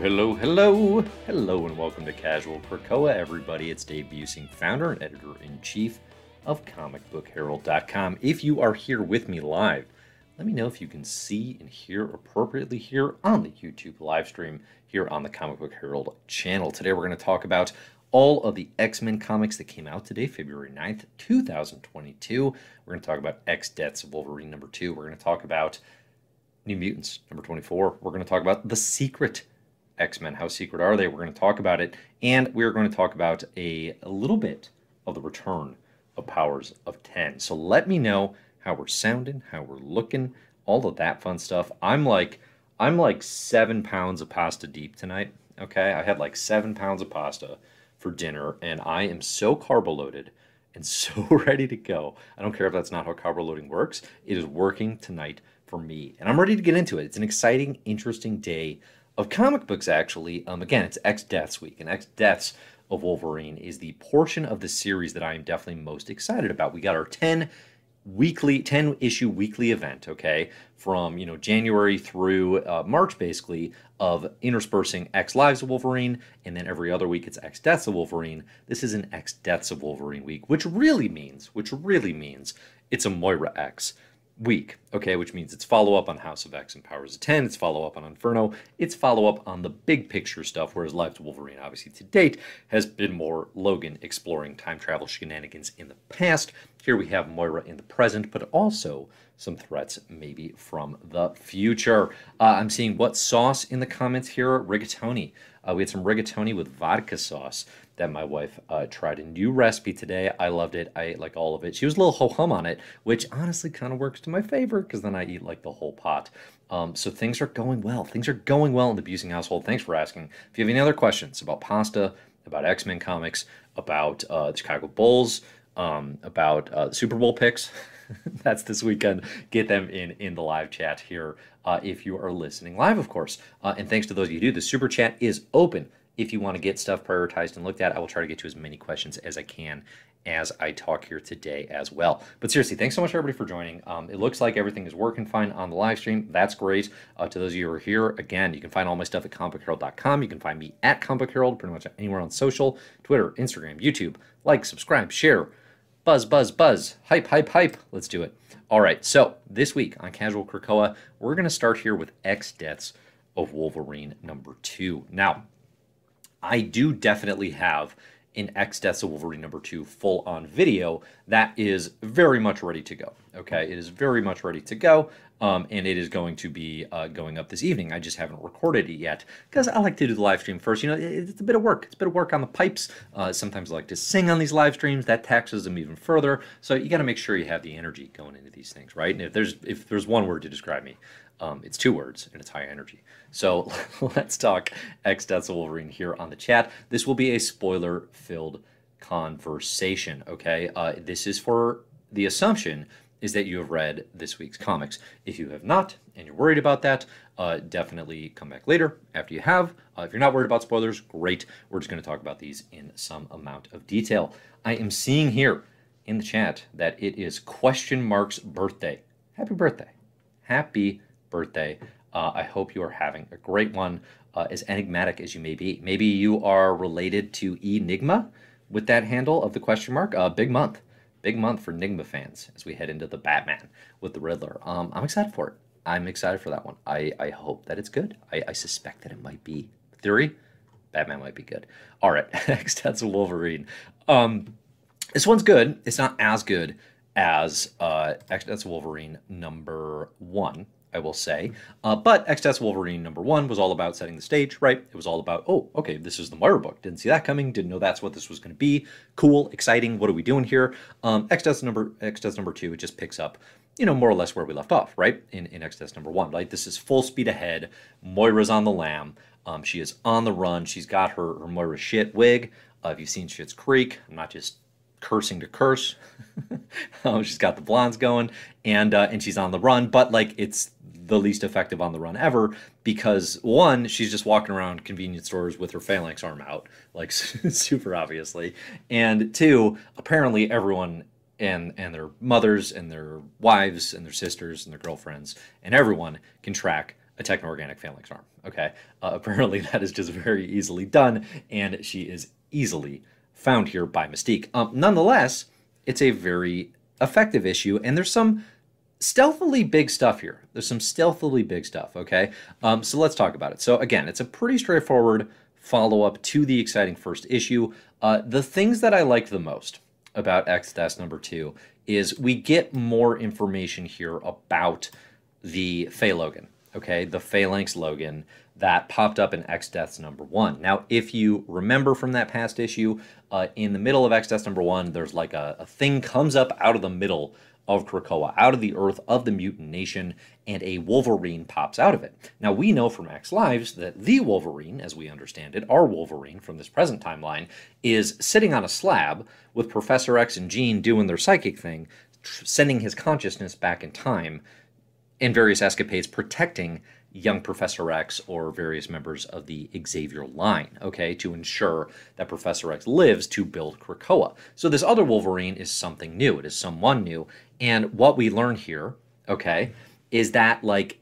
Hello, hello, hello, and welcome to Casual Krakoa, everybody. It's Dave Buesing, founder and editor in chief of ComicBookHerald.com. If you are here with me live, let me know if you can see and hear appropriately here on the YouTube live stream here on the Comic Book Herald channel. Today we're going to talk about all of the X Men comics that came out today, February 9th, 2022. We're going to talk about X Deaths of Wolverine number two. We're going to talk about New Mutants number 24. We're going to talk about The Secret X Men. How secret are they? We're going to talk about it. And we're going to talk about a, a little bit of the return of Powers of 10. So let me know how we're sounding, how we're looking, all of that fun stuff. I'm like, I'm like seven pounds of pasta deep tonight. Okay. I had like seven pounds of pasta for dinner, and I am so carb loaded and so ready to go. I don't care if that's not how carb loading works. It is working tonight for me, and I'm ready to get into it. It's an exciting, interesting day of comic books. Actually, um, again, it's X Deaths week, and X Deaths of Wolverine is the portion of the series that I am definitely most excited about. We got our 10 weekly 10 issue weekly event okay from you know january through uh, march basically of interspersing x lives of wolverine and then every other week it's x deaths of wolverine this is an x deaths of wolverine week which really means which really means it's a moira x week, okay, which means it's follow up on House of X and Powers of 10, it's follow up on Inferno, it's follow up on the big picture stuff, whereas Life to Wolverine, obviously, to date, has been more Logan exploring time travel shenanigans in the past. Here we have Moira in the present, but also some threats maybe from the future. Uh, I'm seeing what sauce in the comments here? Rigatoni. Uh, we had some rigatoni with vodka sauce that my wife uh, tried a new recipe today. I loved it. I ate like all of it. She was a little ho hum on it, which honestly kind of works to my favor because then I eat like the whole pot. Um, so things are going well. Things are going well in the Buesing household. Thanks for asking. If you have any other questions about pasta, about X Men comics, about uh, the Chicago Bulls, um, about uh, Super Bowl picks, that's this weekend. Get them in in the live chat here uh, if you are listening live, of course. Uh, and thanks to those of you who do. The super chat is open if you want to get stuff prioritized and looked at, I will try to get to as many questions as I can as I talk here today as well. But seriously, thanks so much everybody for joining. Um, it looks like everything is working fine on the live stream. That's great. Uh, to those of you who are here, again, you can find all my stuff at comicbookherald.com. You can find me at Comic pretty much anywhere on social, Twitter, Instagram, YouTube. Like, subscribe, share, buzz, buzz, buzz, hype, hype, hype. Let's do it. All right, so this week on Casual Krakoa, we're going to start here with X Deaths of Wolverine number two. Now, I do definitely have an X Deaths of Wolverine number two full on video that is very much ready to go. Okay, it is very much ready to go. Um, and it is going to be uh, going up this evening. I just haven't recorded it yet because I like to do the live stream first. You know, it's a bit of work. It's a bit of work on the pipes. Uh, sometimes I like to sing on these live streams. That taxes them even further. So you got to make sure you have the energy going into these things, right? And if there's if there's one word to describe me, um, it's two words and it's high energy. So let's talk X Deaths Wolverine here on the chat. This will be a spoiler filled conversation, okay? Uh, this is for the assumption is that you have read this week's comics. If you have not and you're worried about that, uh, definitely come back later after you have. Uh, if you're not worried about spoilers, great. We're just going to talk about these in some amount of detail. I am seeing here in the chat that it is question mark's birthday. Happy birthday. Happy birthday. Uh, I hope you are having a great one, uh, as enigmatic as you may be. Maybe you are related to Enigma with that handle of the question mark. Uh, big month. Big month for Enigma fans as we head into the Batman with the Riddler. Um, I'm excited for it. I'm excited for that one. I, I hope that it's good. I, I suspect that it might be. Theory, Batman might be good. All right, next that's Wolverine. Um, this one's good. It's not as good as uh, that's Wolverine number one I will say. Uh, but X Deaths Wolverine number one was all about setting the stage, right? It was all about, oh, okay, this is the Moira book. Didn't see that coming. Didn't know that's what this was going to be. Cool, exciting. What are we doing here? Um, X Deaths number X Deaths number two. It just picks up, you know, more or less where we left off, right? In in X Deaths number one, right? This is full speed ahead. Moira's on the lam. Um, she is on the run. She's got her her Moira shit wig. Uh, if you've seen Schitt's Creek, I'm not just cursing to curse. um, she's got the blondes going, and uh, and she's on the run, but like it's the least effective on the run ever because one, she's just walking around convenience stores with her phalanx arm out, like super obviously, and two, apparently everyone and and their mothers and their wives and their sisters and their girlfriends and everyone can track a techno-organic phalanx arm. Okay, uh, apparently that is just very easily done, and she is easily found here by Mystique. Um, nonetheless, it's a very effective issue, and there's some stealthily big stuff here. There's some stealthily big stuff. Okay, um, so let's talk about it. So again, it's a pretty straightforward follow-up to the exciting first issue. Uh, the things that I like the most about X Death number two is we get more information here about the Phalogan okay, the Phalanx Logan that popped up in X Deaths number one. Now, if you remember from that past issue, uh, in the middle of X Deaths number one, there's like a, a thing comes up out of the middle of Krakoa, out of the earth of the mutant nation, and a Wolverine pops out of it. Now, we know from X Lives that the Wolverine, as we understand it, our Wolverine from this present timeline, is sitting on a slab with Professor X and Jean doing their psychic thing, sending his consciousness back in time in various escapades protecting young Professor X or various members of the Xavier line, okay, to ensure that Professor X lives to build Krakoa. So this other Wolverine is something new. It is someone new. And what we learn here, okay, is that like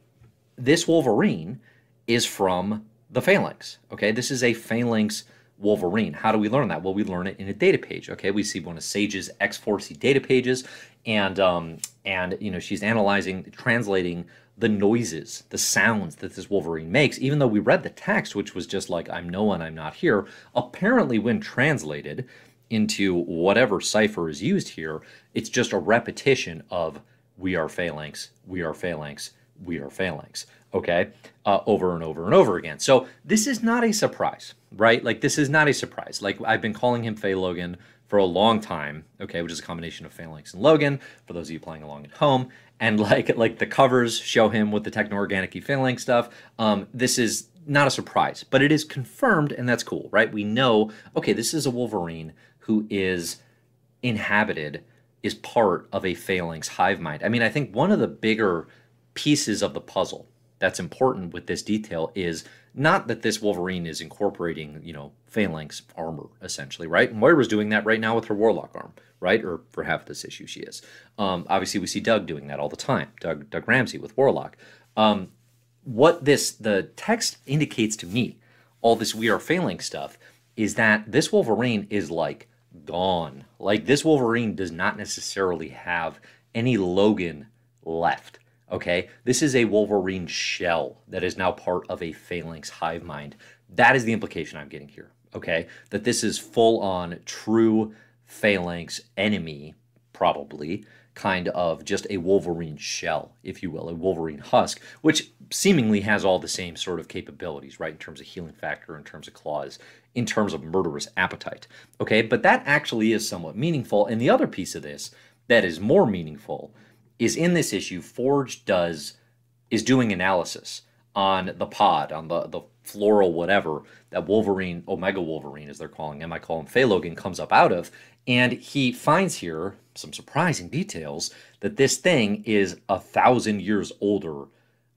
this Wolverine is from the Phalanx, okay? This is a Phalanx Wolverine. How do we learn that? Well, we learn it in a data page. Okay, we see one of Sage's X4C data pages, and um, and you know she's analyzing, translating the noises, the sounds that this Wolverine makes. Even though we read the text, which was just like "I'm no one, I'm not here," apparently when translated into whatever cipher is used here, it's just a repetition of "We are phalanx, we are phalanx, we are phalanx." Okay, uh, over and over and over again. So this is not a surprise, right? Like this is not a surprise. Like I've been calling him Phalogan for a long time, okay, which is a combination of Phalanx and Logan, for those of you playing along at home. And like like the covers show him with the techno-organic Phalanx stuff. Um, this is not a surprise, but it is confirmed, and that's cool, right? We know, okay, this is a Wolverine who is inhabited, is part of a Phalanx hive mind. I mean, I think one of the bigger pieces of the puzzle that's important with this detail is not that this Wolverine is incorporating, you know, phalanx armor essentially, right? Moira's doing that right now with her Warlock arm, right? Or for half this issue, she is. Um, obviously, we see Doug doing that all the time. Doug Doug Ramsey with Warlock. Um, what this the text indicates to me, all this we are phalanx stuff, is that this Wolverine is like gone. Like this Wolverine does not necessarily have any Logan left. Okay, this is a Wolverine shell that is now part of a Phalanx hive mind. That is the implication I'm getting here. Okay, that this is full on true Phalanx enemy, probably kind of just a Wolverine shell, if you will, a Wolverine husk, which seemingly has all the same sort of capabilities, right, in terms of healing factor, in terms of claws, in terms of murderous appetite. Okay, but that actually is somewhat meaningful. And the other piece of this that is more meaningful is in this issue, Forge does is doing analysis on the pod, on the, the floral whatever that Wolverine, Omega Wolverine as they're calling him, I call him Phalogan, comes up out of. And he finds here some surprising details that this thing is a thousand years older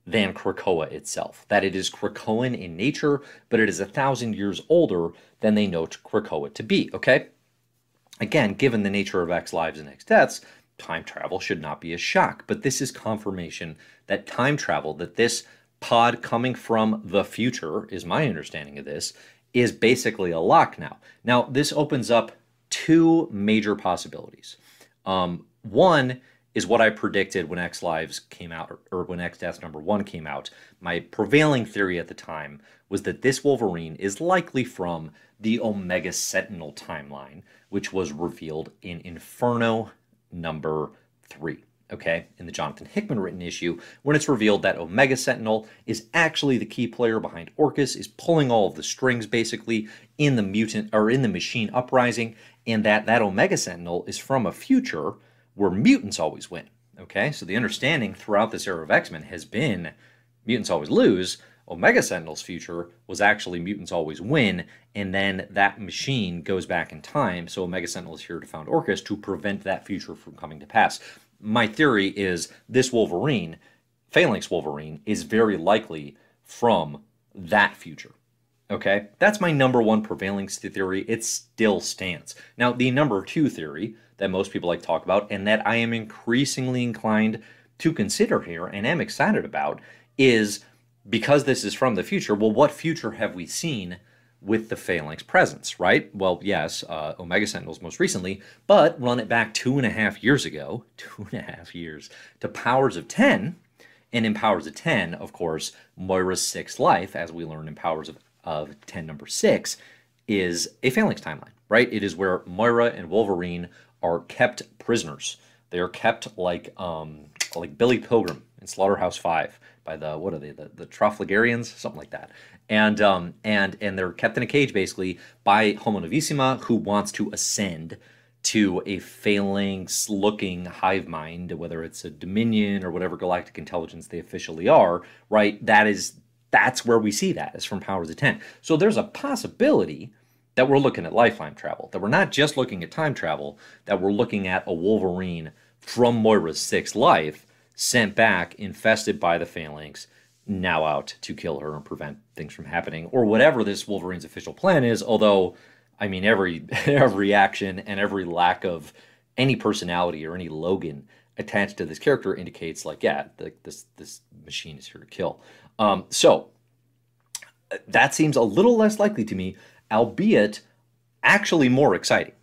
than Krakoa itself. That it is Krakoan in nature, but it is a thousand years older than they know Krakoa to be, okay? Again, given the nature of X lives and X deaths, time travel should not be a shock. But this is confirmation that time travel, that this pod coming from the future, is my understanding of this, is basically a lock now. Now, this opens up two major possibilities. Um, one is what I predicted when X Lives came out, or when X Death number one came out. My prevailing theory at the time was that this Wolverine is likely from the Omega Sentinel timeline, which was revealed in Inferno number three. Okay, in the Jonathan Hickman written issue, when it's revealed that Omega Sentinel is actually the key player behind Orchis, is pulling all of the strings basically in the mutant or in the machine uprising, and that that Omega Sentinel is from a future where mutants always win. Okay, so the understanding throughout this era of X Men has been mutants always lose, Omega Sentinel's future was actually mutants always win, and then that machine goes back in time. So Omega Sentinel is here to found Orchis to prevent that future from coming to pass. My theory is this Wolverine, Phalanx Wolverine, is very likely from that future. Okay, that's my number one prevailing theory. It still stands. Now, the number two theory that most people like to talk about, and that I am increasingly inclined to consider here and am excited about, is because this is from the future, well, what future have we seen with the Phalanx presence, right? Well, yes, uh, Omega Sentinels most recently, but run it back two and a half years ago, two and a half years, to Powers of 10. And in Powers of 10, of course, Moira's sixth life, as we learn in Powers of, of 10 number six, is a Phalanx timeline, right? It is where Moira and Wolverine are kept prisoners. They are kept like um, like Billy Pilgrim in Slaughterhouse Five by the what are they the, the something like that and um, and and they're kept in a cage basically by Homo Novissima, who wants to ascend to a phalanx-looking hive mind, whether it's a Dominion or whatever galactic intelligence they officially are. Right? That is that's where we see that is from Powers of Ten. So there's a possibility that we're looking at lifeline travel, that we're not just looking at time travel, that we're looking at a Wolverine from Moira's sixth life sent back, infested by the phalanx now out to kill her and prevent things from happening, or whatever this Wolverine's official plan is. Although, I mean, every every action and every lack of any personality or any Logan attached to this character indicates, like, yeah, the, this this machine is here to kill. Um, so that seems a little less likely to me, albeit actually more exciting.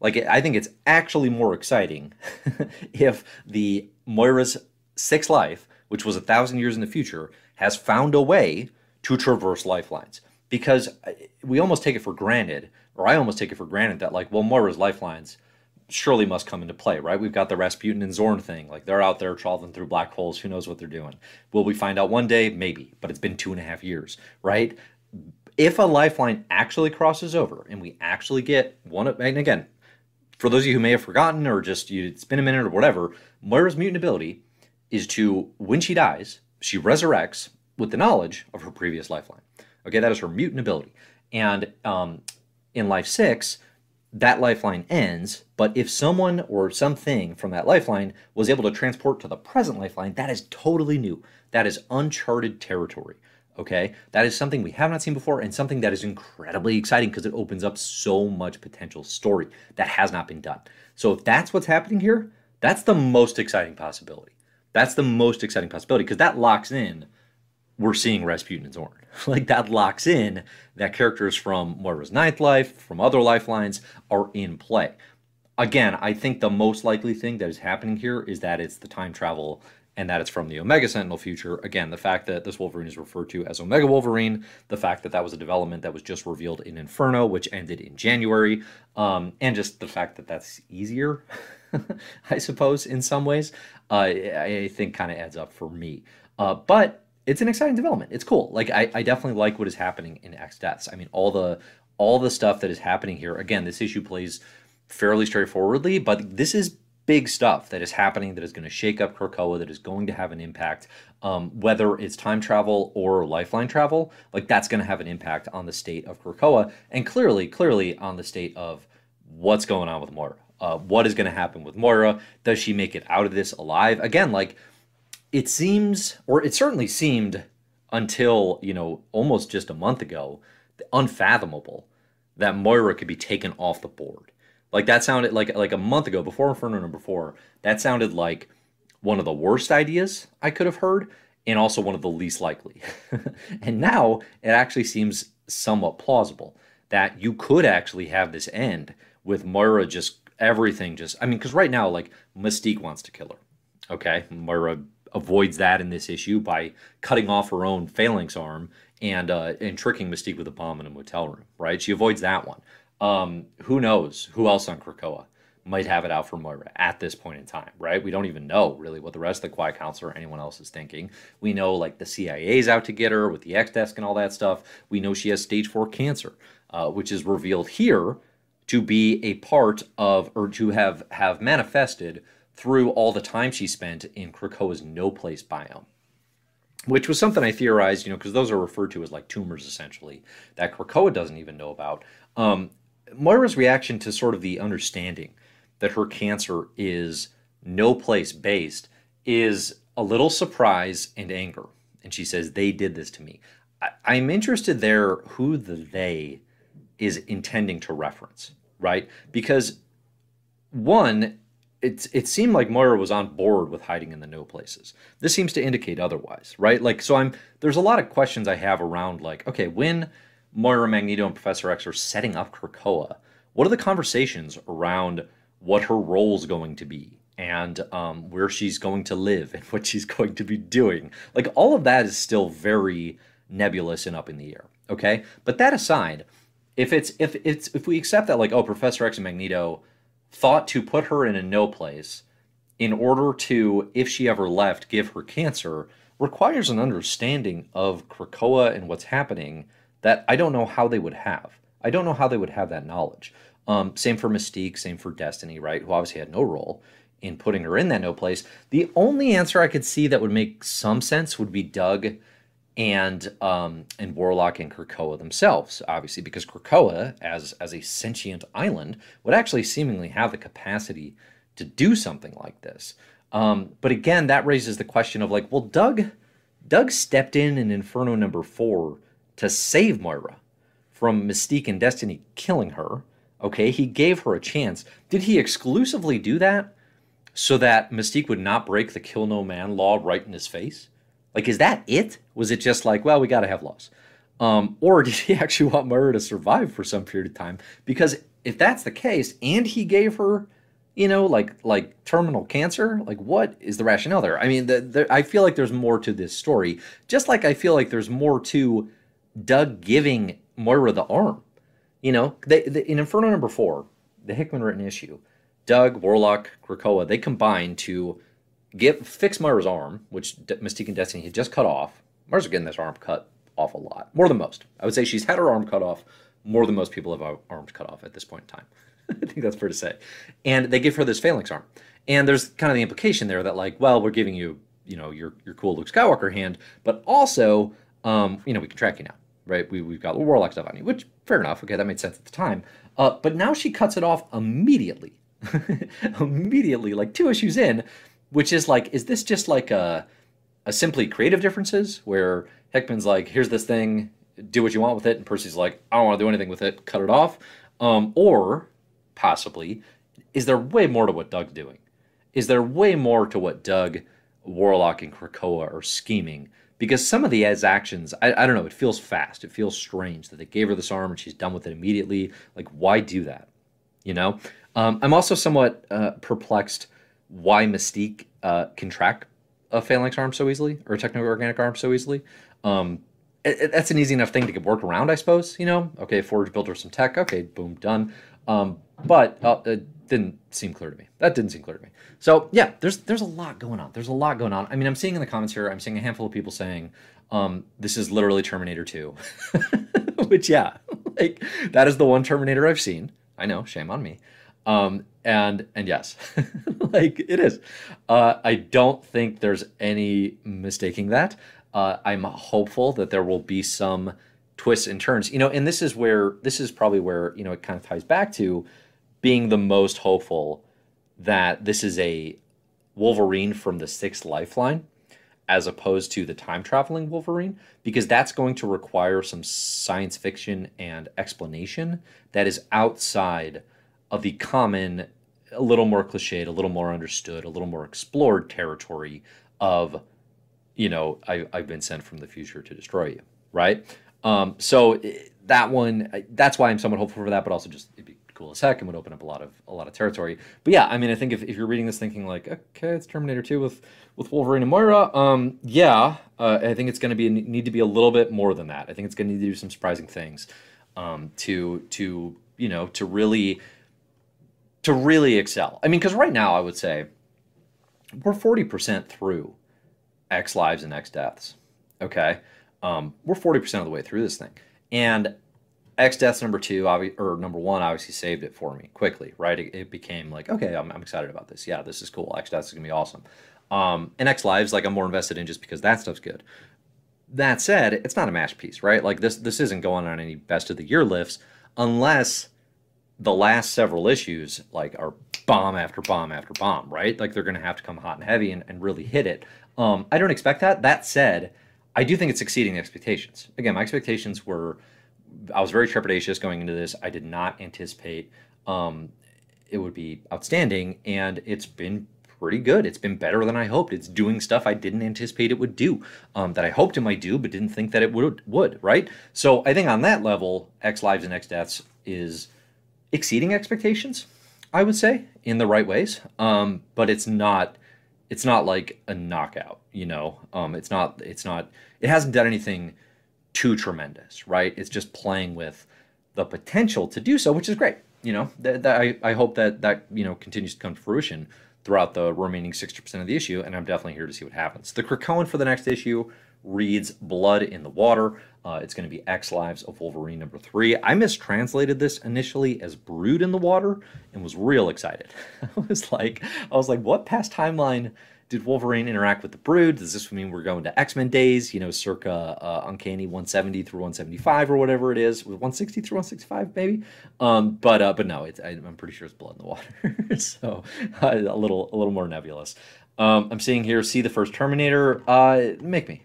Like, I think it's actually more exciting if the Moira's sixth life, which was a thousand years in the future, has found a way to traverse lifelines because uh, we almost take it for granted, or I almost take it for granted that like, well, Moira's lifelines surely must come into play, right? We've got the Rasputin and Zorn thing, like they're out there traveling through black holes. Who knows what they're doing? Will we find out one day? Maybe, but it's been two and a half years, right? If a lifeline actually crosses over and we actually get one, of, and again, for those of you who may have forgotten or just you, it's been a minute or whatever, Moira's mutant ability is to when she dies, she resurrects with the knowledge of her previous lifeline. Okay, that is her mutant ability. And um, in Life 6, that lifeline ends, but if someone or something from that lifeline was able to transport to the present lifeline, that is totally new. That is uncharted territory. Okay, that is something we have not seen before and something that is incredibly exciting because it opens up so much potential story that has not been done. So, if that's what's happening here, that's the most exciting possibility. That's the most exciting possibility because that locks in we're seeing Rasputin and Zorn. like that locks in that characters from Moira's Ninth Life, from other lifelines, are in play. Again, I think the most likely thing that is happening here is that it's the time travel and that it's from the Omega Sentinel future. Again, the fact that this Wolverine is referred to as Omega Wolverine, the fact that that was a development that was just revealed in Inferno, which ended in January, um, and just the fact that that's easier, I suppose, in some ways, uh, I think kind of adds up for me. Uh, but it's an exciting development. It's cool. Like I, I definitely like what is happening in X Deaths. I mean, all the all the stuff that is happening here. Again, this issue plays fairly straightforwardly, but this is big stuff that is happening that is going to shake up Krakoa, that is going to have an impact. Um, whether it's time travel or lifeline travel, like that's going to have an impact on the state of Krakoa, and clearly, clearly on the state of what's going on with Moira. Uh, what is going to happen with Moira? Does she make it out of this alive? Again, like it seems, or it certainly seemed until, you know, almost just a month ago, unfathomable that Moira could be taken off the board. Like that sounded like like a month ago, before Inferno number four, that sounded like one of the worst ideas I could have heard, and also one of the least likely. and now it actually seems somewhat plausible that you could actually have this end with Moira just everything just I mean, because right now, like Mystique wants to kill her. Okay. Moira avoids that in this issue by cutting off her own phalanx arm and uh, and tricking Mystique with a bomb in a motel room. Right? She avoids that one. Um, who knows who else on Krakoa might have it out for Moira at this point in time, right? We don't even know really what the rest of the Quiet Council or anyone else is thinking. We know like the CIA's out to get her with the X desk and all that stuff. We know she has stage four cancer, uh, which is revealed here to be a part of or to have have manifested through all the time she spent in Krakoa's no place biome. Which was something I theorized, you know, because those are referred to as like tumors essentially, that Krakoa doesn't even know about. Um, Moira's reaction to sort of the understanding that her cancer is no place based is a little surprise and anger. And she says, They did this to me. I- am interested there who the they is intending to reference, right? Because one, it, it seemed like Moira was on board with hiding in the no places. This seems to indicate otherwise, right? Like, so I'm there's a lot of questions I have around like, okay, when Moira, Magneto, and Professor X are setting up Krakoa, what are the conversations around what her role is going to be and um, where she's going to live and what she's going to be doing? Like, all of that is still very nebulous and up in the air. Okay, but that aside, if it's if it's if we accept that like, oh, Professor X and Magneto thought to put her in a no place in order to, if she ever left, give her cancer requires an understanding of Krakoa and what's happening that I don't know how they would have. I don't know how they would have that knowledge. Um, same for Mystique, same for Destiny, right? Who obviously had no role in putting her in that no place. The only answer I could see that would make some sense would be Doug and um, and Warlock and Krakoa themselves, obviously, because Krakoa, as as a sentient island, would actually seemingly have the capacity to do something like this. Um, but again, that raises the question of like, well, Doug, Doug stepped in in Inferno number four to save Moira from Mystique and Destiny killing her. Okay, he gave her a chance. Did he exclusively do that so that Mystique would not break the kill no man law right in his face? Like, is that it? Was it just like, well, we got to have laws? Um, or did he actually want Moira to survive for some period of time? Because if that's the case, and he gave her, you know, like like terminal cancer, like what is the rationale there? I mean, the, the, I feel like there's more to this story. Just like I feel like there's more to Doug giving Moira the arm. You know, they, they, in Inferno number four, the Hickman written issue, Doug, Warlock, Krakoa, they combine to get fix Moira's arm, which Mystique and Destiny had just cut off. Moira's getting this arm cut off a lot, more than most. I would say she's had her arm cut off more than most people have arms cut off at this point in time. I think that's fair to say. And they give her this phalanx arm, and there's kind of the implication there that like, well, we're giving you, you know, your your cool Luke Skywalker hand, but also, um, you know, we can track you now, right? We we've got Warlock stuff on you, which fair enough. Okay, that made sense at the time. Uh, but now she cuts it off immediately, immediately, like two issues in which is like, is this just like a, a simply creative differences where Hickman's like, here's this thing, do what you want with it, and Percy's like, I don't want to do anything with it, cut it off, um, or possibly, is there way more to what Doug's doing? Is there way more to what Doug, Warlock, and Krakoa are scheming? Because some of the Ed's actions, I, I don't know, it feels fast. It feels strange that they gave her this arm and she's done with it immediately. Like, why do that? You know? Um, I'm also somewhat uh, perplexed why Mystique uh, can track a phalanx arm so easily or a techno-organic arm so easily. Um, it, it, that's an easy enough thing to get around, I suppose. You know, okay, Forge built her some tech. Okay, boom, done. Um, but uh, it didn't seem clear to me. That didn't seem clear to me. So yeah, there's there's a lot going on. There's a lot going on. I mean, I'm seeing in the comments here, I'm seeing a handful of people saying, um, "This is literally Terminator 2," which yeah, like that is the one Terminator I've seen. I know, shame on me. Um, and and yes, like it is. Uh, I don't think there's any mistaking that. Uh, I'm hopeful that there will be some twists and turns. You know, and this is where this is probably where you know it kind of ties back to being the most hopeful that this is a Wolverine from the sixth lifeline as opposed to the time traveling Wolverine, because that's going to require some science fiction and explanation that is outside of the common, a little more cliched, a little more understood, a little more explored territory of, you know, I, I've been sent from the future to destroy you, right? Um, so eh, that one, that's why I'm somewhat hopeful for that, but also just it'd be cool as heck and would open up a lot of a lot of territory. But yeah, I mean, I think if, if you're reading this thinking like, okay, it's Terminator 2 with with Wolverine and Moira, um, yeah, uh, I think it's going to be need to be a little bit more than that. I think it's going to need to do some surprising things um, to to you know to really to really excel. I mean, because right now I would say we're 40% through X lives and X deaths. Okay. Um, we're 40% of the way through this thing. And X deaths number two, or number one, obviously saved it for me quickly, right? It, it became like, okay, I'm, I'm, excited about this. Yeah, this is cool. X deaths is going to be awesome. Um, and X lives, like, I'm more invested in just because that stuff's good. That said, it's not a masterpiece, right? Like, this, this isn't going on any best of the year lifts unless the last several issues like are bomb after bomb after bomb, right? Like they're going to have to come hot and heavy and, and really hit it. Um, I don't expect that. That said, I do think it's exceeding expectations. Again, my expectations were I was very trepidatious going into this. I did not anticipate um, it would be outstanding. And it's been pretty good. It's been better than I hoped. It's doing stuff I didn't anticipate it would do, um, that I hoped it might do, but didn't think that it would. Would right? So I think on that level, X Lives and X Deaths is exceeding expectations. I would say in the right ways, um, but it's not. It's not like a knockout, you know. Um, it's not. It's not. It hasn't done anything too tremendous, right? It's just playing with the potential to do so, which is great. You know, that, that I, I hope that that you know continues to come to fruition throughout the remaining 60% of the issue, and I'm definitely here to see what happens. The Krakoan for the next issue reads Blood in the Water. Uh, it's going to be X Lives of Wolverine number three. I mistranslated this initially as Brood in the Water and was real excited. I was like, I was like, what past timeline did Wolverine interact with the Brood? Does this mean we're going to X Men days? You know, circa uh, Uncanny 170 through 175 or whatever it is, 160 through 165 maybe. Um, but uh, but no, I, am pretty sure it's blood in the water, so uh, a little a little more nebulous. Um, I'm seeing here, see the first Terminator. Uh, make me.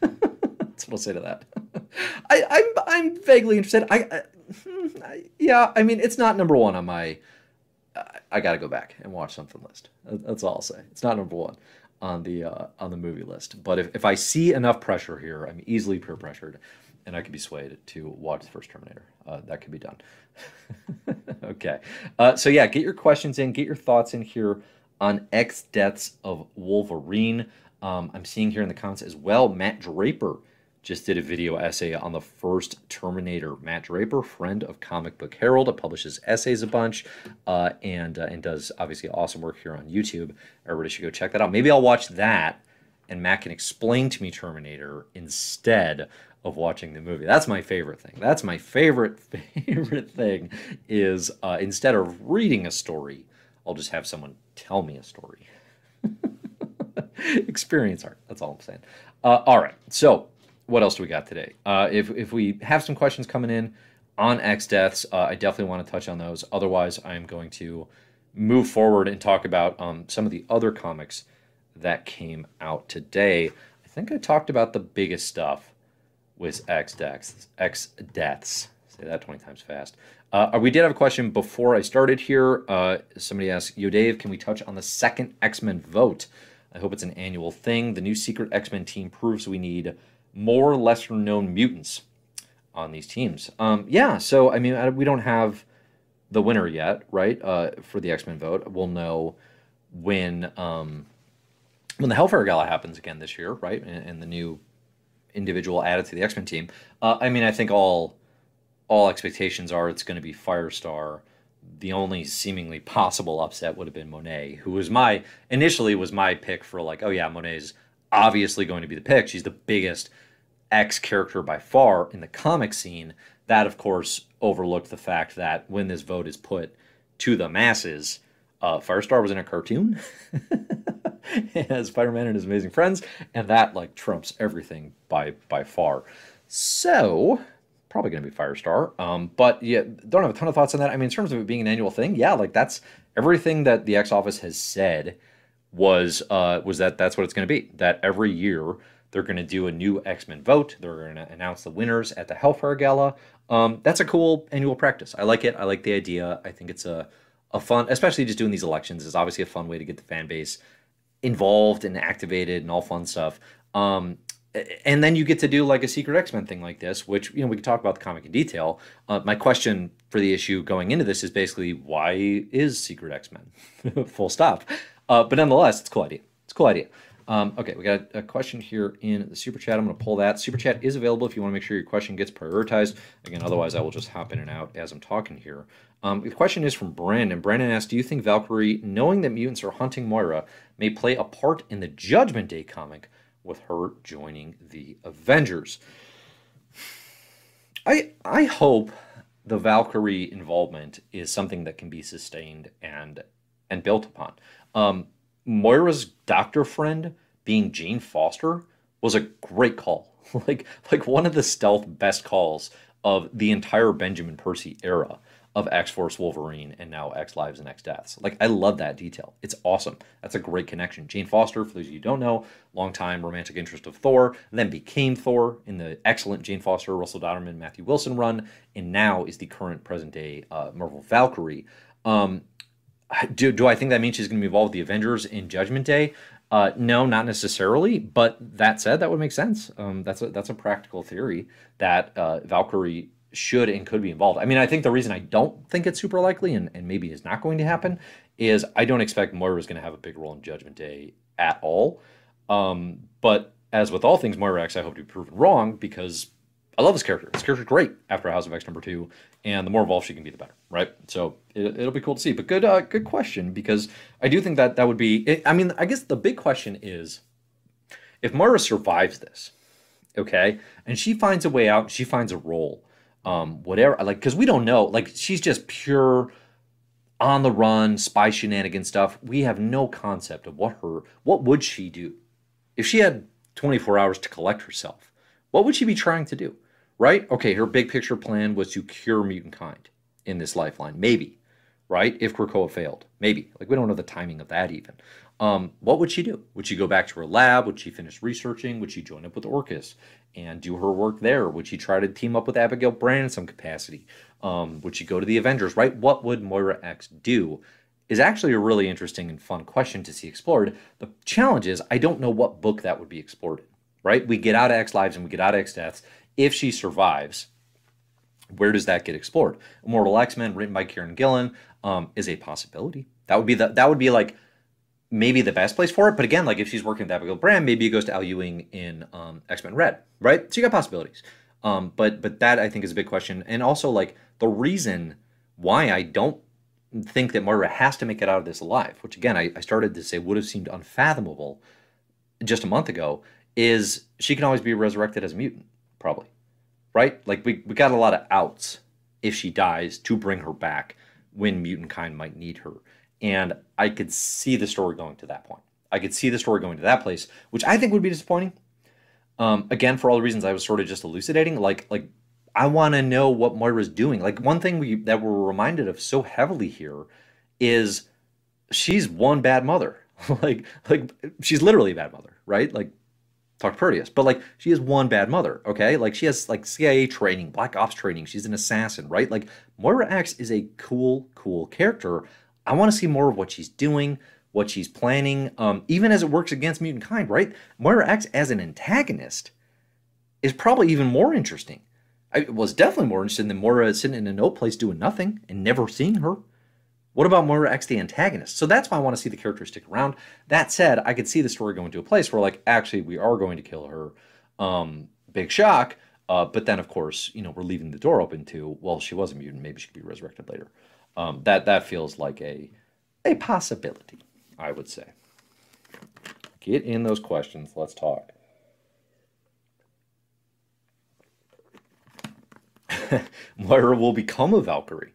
That's what I'll say to that. I, I'm I'm vaguely interested. I, I, hmm, I yeah, I mean it's not number one on my I got to go back and watch something list. That's all I'll say. It's not number one on the uh, on the movie list, but if, if I see enough pressure here, I'm easily peer pressured, and I could be swayed to watch the first Terminator. Uh, that could be done. okay, uh, so yeah, get your questions in, get your thoughts in here on X Deaths of Wolverine. Um, I'm seeing here in the comments as well. Matt Draper just did a video essay on the first Terminator. Matt Draper, friend of Comic Book Herald, publishes essays a bunch uh, and uh, and does obviously awesome work here on YouTube. Everybody should go check that out. Maybe I'll watch that, and Matt can explain to me Terminator instead of watching the movie. That's my favorite thing. That's my favorite favorite thing is uh, instead of reading a story, I'll just have someone tell me a story. Experience art. That's all I'm saying. Uh, all right, so what else do we got today? Uh, if if we have some questions coming in on X deaths, uh, I definitely want to touch on those. Otherwise, I am going to move forward and talk about um, some of the other comics that came out today. I think I talked about the biggest stuff with X deaths. X deaths. Say that twenty times fast. Uh, we did have a question before I started here. Uh, somebody asked, "Yo, Dave, can we touch on the second X Men vote?" I hope it's an annual thing. The new secret X Men team proves we need more lesser known mutants on these teams. Um, yeah, so I mean, we don't have the winner yet, right? Uh, for the X Men vote, we'll know when um, when the Hellfire Gala happens again this year, right? And, and the new individual added to the X Men team. Uh, I mean, I think all all expectations are it's going to be Firestar. The only seemingly possible upset would have been Monet, who was my initially was my pick for like, oh yeah, Monet's obviously going to be the pick. She's the biggest X character by far in the comic scene. That, of course, overlooked the fact that when this vote is put to the masses, uh, Firestar was in a cartoon as Spider-Man and his amazing friends, and that like trumps everything by by far. So probably going to be Firestar. Um, but yeah, don't have a ton of thoughts on that. I mean, in terms of it being an annual thing, yeah, like that's everything that the X Office has said was uh, was that that's what it's going to be. That every year they're going to do a new X Men vote. They're going to announce the winners at the Hellfire Gala. Um, that's a cool annual practice. I like it. I like the idea. I think it's a a fun, especially just doing these elections is obviously a fun way to get the fan base involved and activated and all fun stuff. Um, and then you get to do like a secret X Men thing like this, which you know we can talk about the comic in detail. Uh, my question for the issue going into this is basically why is Secret X Men? Full stop. Uh, but nonetheless, it's a cool idea. It's a cool idea. Um, okay, we got a question here in the super chat. I'm going to pull that. Super chat is available if you want to make sure your question gets prioritized. Again, otherwise, I will just hop in and out as I'm talking here. Um, the question is from Brandon. Brandon asks Do you think Valkyrie, knowing that mutants are hunting Moira, may play a part in the Judgment Day comic with her joining the Avengers? I, I hope the Valkyrie involvement is something that can be sustained and and built upon. Um, Moira's doctor friend being Jane Foster was a great call. like like one of the stealth best calls of the entire Benjamin Percy era of X Force Wolverine and now X Lives and X Deaths. Like I love that detail. It's awesome. That's a great connection. Jane Foster, for those of you don't know, longtime romantic interest of Thor, then became Thor in the excellent Jane Foster, Russell Dauterman, Matthew Wilson run, and now is the current present day uh, Marvel Valkyrie. Um, do, do I think that means she's going to be involved with the Avengers in Judgment Day? Uh, no, not necessarily. But that said, that would make sense. Um, that's a that's a practical theory that uh, Valkyrie should and could be involved. I mean, I think the reason I don't think it's super likely and, and maybe is not going to happen is I don't expect Moira is going to have a big role in Judgment Day at all. Um, but as with all things Moira X, I hope to be proven wrong because I love this character. This character's great after House of X number two, and the more involved she can be, the better, right? So it, will be cool to see. But good, uh, good question because I do think that that would be. I mean, I guess the big question is, if Moira survives this, okay, and she finds a way out, she finds a role, um, whatever, like because we don't know, like she's just pure on the run spy shenanigan stuff. We have no concept of what her, what would she do if she had 24 hours to collect herself? What would she be trying to do? right? Okay, her big picture plan was to cure mutant kind in this lifeline. Maybe, right? If Krakoa failed, maybe. Like we don't know the timing of that even. Um, what would she do? Would she go back to her lab? Would she finish researching? Would she join up with Orchis and do her work there? Would she try to team up with Abigail Brand in some capacity? Um, would she go to the Avengers? Right? What would Moira X do? Is actually a really interesting and fun question to see explored. The challenge is I don't know what book that would be explored in. Right? We get out of X Lives and we get out of X Deaths, if she survives, where does that get explored? Immortal X Men, written by Kieron Gillen, um, is a possibility. That would be the that would be like maybe the best place for it. But again, like if she's working with Abigail Brand, maybe it goes to Al Ewing in um, X Men Red, right? So you got possibilities. Um, but but that I think is a big question, and also like the reason why I don't think that Moira has to make it out of this alive, which again I, I started to say would have seemed unfathomable just a month ago, is she can always be resurrected as a mutant probably. Right? Like we, we got a lot of outs if she dies to bring her back when mutant kind might need her. And I could see the story going to that point. I could see the story going to that place, which I think would be disappointing. Um, again, for all the reasons I was sort of just elucidating, like like I want to know what Moira's doing. Like one thing we that we're reminded of so heavily here is she's one bad mother. like like she's literally a bad mother, right? Like talk to Proteus. But like she is one bad mother, okay? Like she has like CIA training, black ops training. She's an assassin, right? Like Moira X is a cool, cool character. I want to see more of what she's doing, what she's planning, um, even as it works against mutant kind, right? Moira X as an antagonist is probably even more interesting. I was definitely more interested than Moira sitting in a no place doing nothing and never seeing her. What about Moira X, the antagonist? So that's why I want to see the character stick around. That said, I could see the story going to a place where, like, actually, we are going to kill her. Um, big shock. Uh, but then, of course, you know, we're leaving the door open to, well, she was a mutant. Maybe she could be resurrected later. Um, that that feels like a a possibility, I would say. Get in those questions. Let's talk. Moira will become a Valkyrie.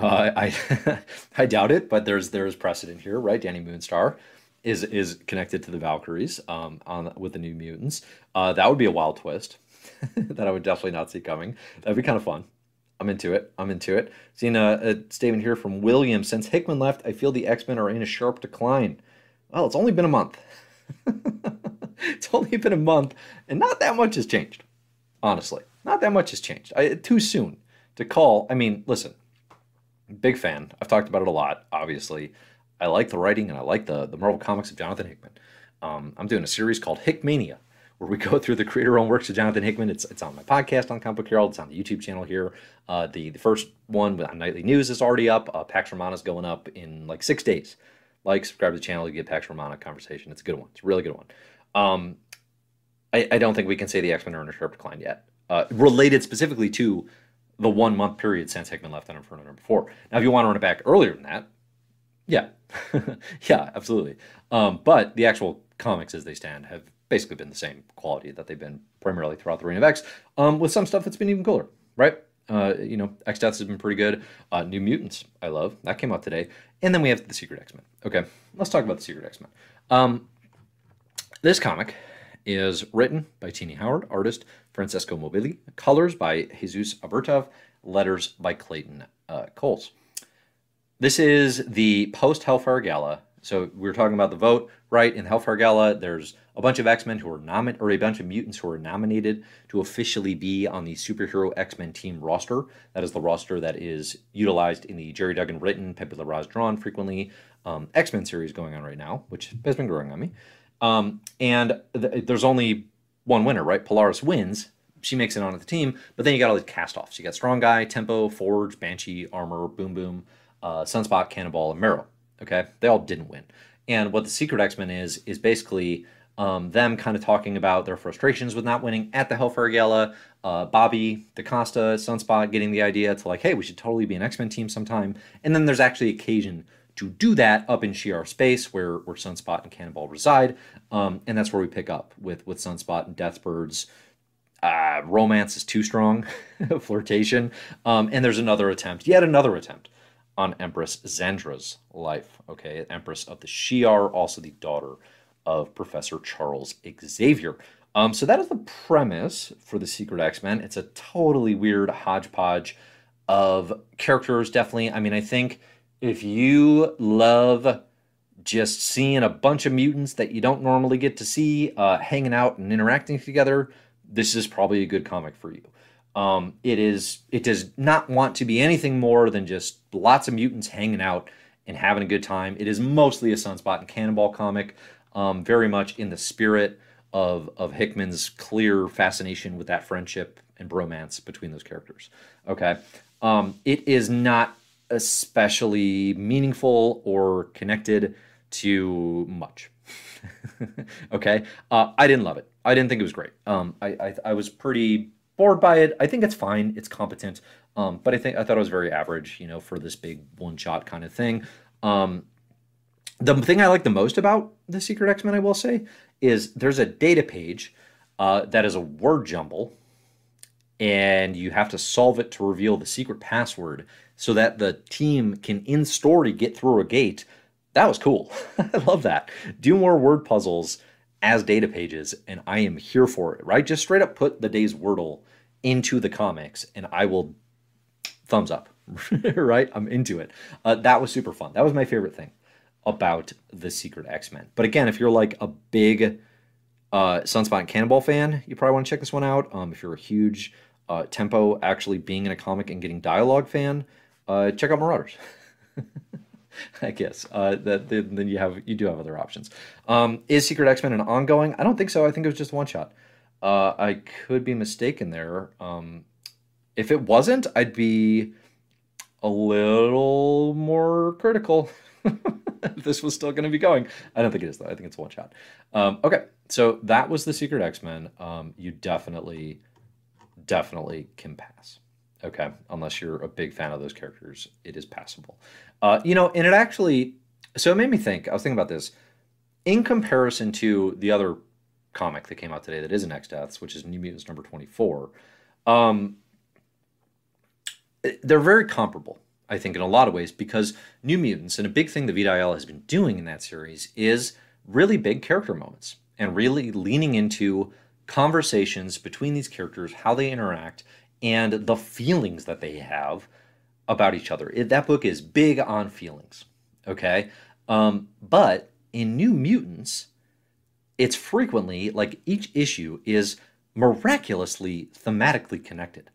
Uh, I I doubt it, but there's there's precedent here, right? Dani Moonstar is is connected to the Valkyries um, on with the New Mutants. Uh, that would be a wild twist that I would definitely not see coming. That'd be kind of fun. I'm into it. I'm into it. Seeing a, a statement here from William. Since Hickman left, I feel the X Men are in a sharp decline. Well, it's only been a month. it's only been a month, and not that much has changed. Honestly, not that much has changed. I, too soon to call. I mean, listen big fan. I've talked about it a lot, obviously. I like the writing and I like the, the Marvel comics of Jonathan Hickman. Um, I'm doing a series called Hickmania, where we go through the creator owned works of Jonathan Hickman. It's, it's on my podcast on Comic Book Herald. It's on the YouTube channel here. Uh, the, the first one on Nightly News is already up. Uh, Pax Romana is going up in like six days. Like, subscribe to the channel, you get Pax Romana conversation. It's a good one. It's a really good one. Um, I, I don't think we can say the X Men are in a sharp decline yet. Uh, related specifically to the one month period since Hickman left on Inferno number four. Now, if you want to run it back earlier than that, yeah, yeah, absolutely. Um, but the actual comics as they stand have basically been the same quality that they've been primarily throughout the Reign of X, um, with some stuff that's been even cooler, right? Uh, you know, X Deaths has been pretty good. Uh, New Mutants, I love. That came out today. And then we have the Secret X Men. Okay, let's talk about the Secret X Men. Um, this comic is written by Tini Howard, artist Francesco Mobili, colors by Jesus Aburtov, letters by Clayton uh, Cowles. This is the post Hellfire Gala So we were talking about the vote, right? In the Hellfire Gala, there's a bunch of X Men who are nominated, or a bunch of mutants who are nominated to officially be on the superhero X Men team roster. That is the roster that is utilized in the Gerry Duggan written, Pepe Larraz drawn frequently um, X Men series going on right now, which has been growing on me. Um, and th- there's only one winner, right? Polaris wins. She makes it onto the team, but then you got all the cast offs. You got Strong Guy, Tempo, Forge, Banshee, Armor, Boom Boom, uh, Sunspot, Cannonball, and Marrow. Okay, they all didn't win. And what the Secret X Men is is basically um, them kind of talking about their frustrations with not winning at the Hellfire Gala. Uh, Bobby DaCosta, Sunspot getting the idea to like, hey, we should totally be an X Men team sometime. And then there's actually occasion to do that up in Shi'ar space where where Sunspot and Cannonball reside, um, and that's where we pick up with with Sunspot and Deathbirds. Uh, romance is too strong, flirtation, um, and there's another attempt, yet another attempt on Empress Xandra's life. Okay, Empress of the Shi'ar, also the daughter of Professor Charles Xavier. Um, so that is the premise for the Secret X Men. It's a totally weird hodgepodge of characters. Definitely, I mean, I think if you love just seeing a bunch of mutants that you don't normally get to see uh, hanging out and interacting together, this is probably a good comic for you. Um, it is. It does not want to be anything more than just lots of mutants hanging out and having a good time. It is mostly a Sunspot and Cannonball comic, um, very much in the spirit of of Hickman's clear fascination with that friendship and bromance between those characters. Okay, um, it is not especially meaningful or connected to much. okay, uh, I didn't love it. I didn't think it was great. Um, I, I I was pretty bored by it. I think it's fine. It's competent. Um, but I think I thought it was very average, you know, for this big one shot kind of thing. Um, the thing I like the most about the Secret X Men, I will say, is there's a data page uh, that is a word jumble, and you have to solve it to reveal the secret password so that the team can, in story, get through a gate. That was cool. I love that. Do more word puzzles as data pages, and I am here for it, right? Just straight up put the day's Wordle into the comics, and I will thumbs up, right? I'm into it. Uh, that was super fun. That was my favorite thing about the Secret X Men. But again, if you're like a big uh, Sunspot and Cannonball fan, you probably want to check this one out. Um, if you're a huge uh, Tempo actually being in a comic and getting dialogue fan, uh, check out Marauders. I guess uh, that then you have you do have other options. Um, is Secret X Men an ongoing? I don't think so. I think it was just one shot. Uh, I could be mistaken there. Um, if it wasn't, I'd be a little more critical. this was still going to be going, I don't think it is though. I think it's one shot. Um, okay, so that was the Secret X Men. Um, you definitely, definitely can pass. Okay, unless you're a big fan of those characters, it is passable. Uh, you know, and it actually, so it made me think. I was thinking about this in comparison to the other comic that came out today that is an X Deaths, which is New Mutants number 24. Um, they're very comparable, I think, in a lot of ways, because New Mutants, and a big thing that Ayala has been doing in that series, is really big character moments and really leaning into conversations between these characters, how they interact, and the feelings that they have about each other. It, that book is big on feelings, okay? Um, but in New Mutants, it's frequently like each issue is miraculously thematically connected.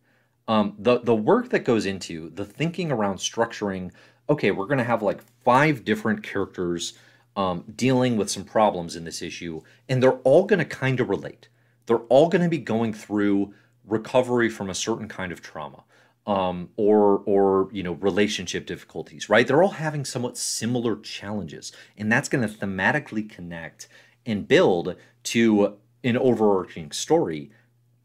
Um, the the work that goes into the thinking around structuring. Okay, we're to have like five different characters um, dealing with some problems in this issue, and they're all to kind of relate. They're all to be going through recovery from a certain kind of trauma um, or or you know relationship difficulties right? They're all having somewhat similar challenges and that's going to thematically connect and build to an overarching story.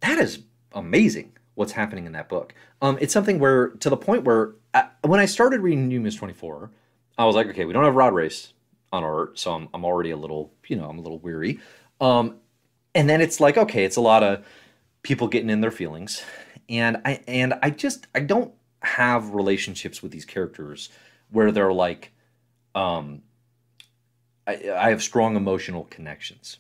That is amazing what's happening in that book. Um, it's something where to the point where I, when i started reading new miss 24 i was like okay we don't have Rod Reis on art so i'm, I'm already a little you know i'm a little weary. Um, and then it's like okay it's a lot of people getting in their feelings and i and i just i don't have relationships with these characters where they're like um I, I have strong emotional connections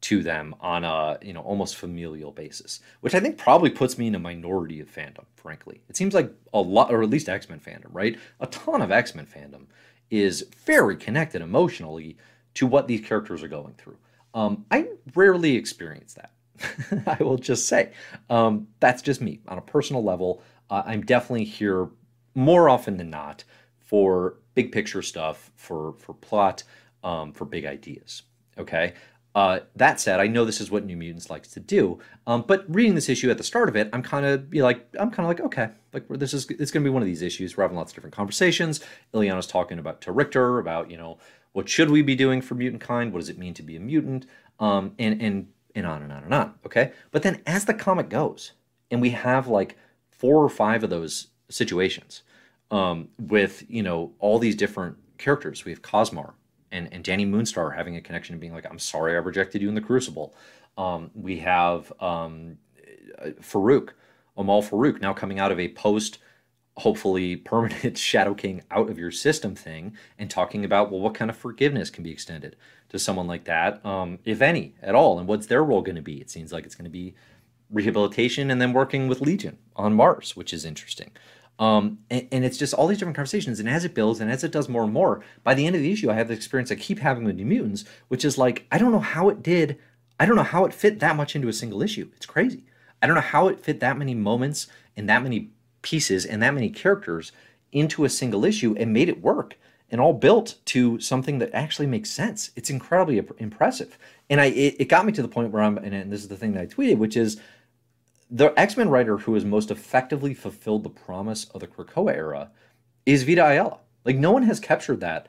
to them on a you know almost familial basis, which I think probably puts me in a minority of fandom. Frankly, it seems like a lot, or at least X Men fandom, right? A ton of X Men fandom is very connected emotionally to what these characters are going through. Um, I rarely experience that. I will just say um, that's just me on a personal level. Uh, I'm definitely here more often than not for big picture stuff, for for plot, um, for big ideas. Okay. Uh, that said, I know this is what New Mutants likes to do. Um, but reading this issue at the start of it, I'm kind of like, I'm kind of like, okay, like this is it's going to be one of these issues. We're having lots of different conversations. Illyana's talking about to Rictor about you know what should we be doing for mutant kind? What does it mean to be a mutant? Um, and and and on and on and on. Okay, but then as the comic goes, and we have like four or five of those situations um, with you know all these different characters. We have Cosmar and and Dani Moonstar having a connection and being like, "I'm sorry, I rejected you in the Crucible." Um, we have um, Farouk, Amahl Farouk, now coming out of a post hopefully permanent Shadow King out of your system thing and talking about well what kind of forgiveness can be extended to someone like that um, if any at all? And what's their role going to be? It seems like it's going to be rehabilitation and then working with legion on mars which is interesting. Um, and, and, it's just all these different conversations and as it builds and as it does more and more by the end of the issue i have the experience i keep having with new mutants which is like i don't know how it did i don't know how it fit that much into a single issue. It's crazy. I don't know how it fit that many moments and that many pieces and that many characters into a single issue and made it work and all built to something that actually makes sense. It's incredibly impressive. And I it, it got me to the point where I'm and this is the thing that I tweeted which is the X-Men writer who has most effectively fulfilled the promise of the Krakoa era is Vita Ayala. Like no one has captured that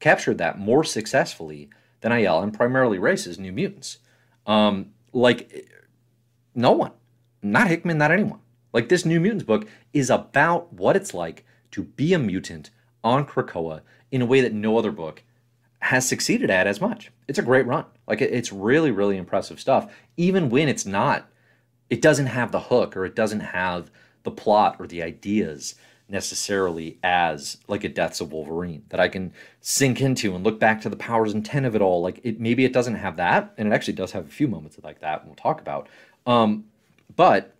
captured that more successfully than Ayala and primarily races New Mutants. Um, like no one. Not Hickman, not anyone. Like this New Mutants book is about what it's like to be a mutant on Krakoa in a way that no other book has succeeded at as much. It's a great run. Like it's really, really impressive stuff. Even when it's not, it doesn't have the hook or it doesn't have the plot or the ideas necessarily as like a Deaths of Wolverine that I can sink into and look back to the powers and ten of it all. Like it maybe it doesn't have that, and it actually does have a few moments like that, and we'll talk about. Um, but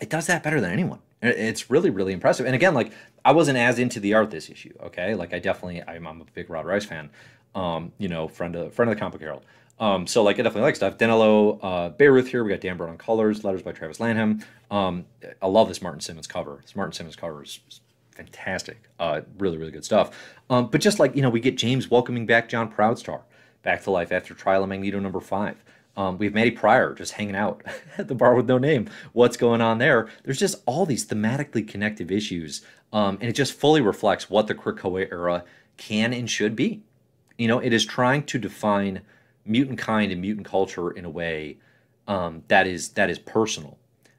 it does that better than anyone. It's really, really impressive. And again, like I wasn't as into the art this issue. Okay, like I definitely, I'm, I'm a big Rod Reis fan. Um, you know, friend of friend of the Comic Herald. Um, so like I definitely like stuff. Danilo uh, Beyruth here. We got Dan Brown on colors, letters by Travis Lanham. Um, I love this Martin Simmonds cover. This Martin Simmonds cover is, is fantastic. Uh, really, really good stuff. Um, but just like you know, we get James welcoming back John Proudstar back to life after Trial of Magneto number five. Um, we have Maddy Pryor just hanging out at the bar with no name. What's going on there? There's just all these thematically connective issues, um, and it just fully reflects what the Krakoa era can and should be. You know, it is trying to define mutant kind and mutant culture in a way um, that is that is personal,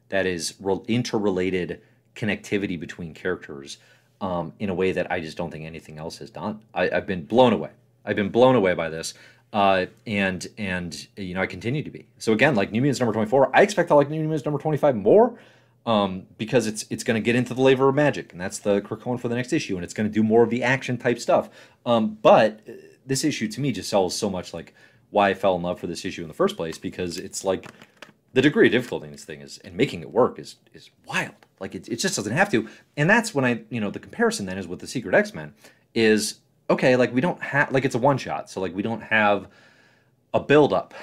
that is re- interrelated connectivity between characters um, in a way that I just don't think anything else has done. I, I've been blown away. I've been blown away by this uh, and and you know I continue to be. So again, like New Mutants number twenty four, I expect to like New Mutants number twenty five more um, because it's it's going to get into the flavor of magic, and that's the Krakoan for the next issue, and it's going to do more of the action type stuff. Um, but uh, this issue to me just sells so much like why I fell in love for this issue in the first place because it's like the degree of difficulty in this thing is and making it work is is wild. Like it, it just doesn't have to, and that's when I you know the comparison then is with the Secret X Men is okay, like we don't have like it's a one shot, so like we don't have a build up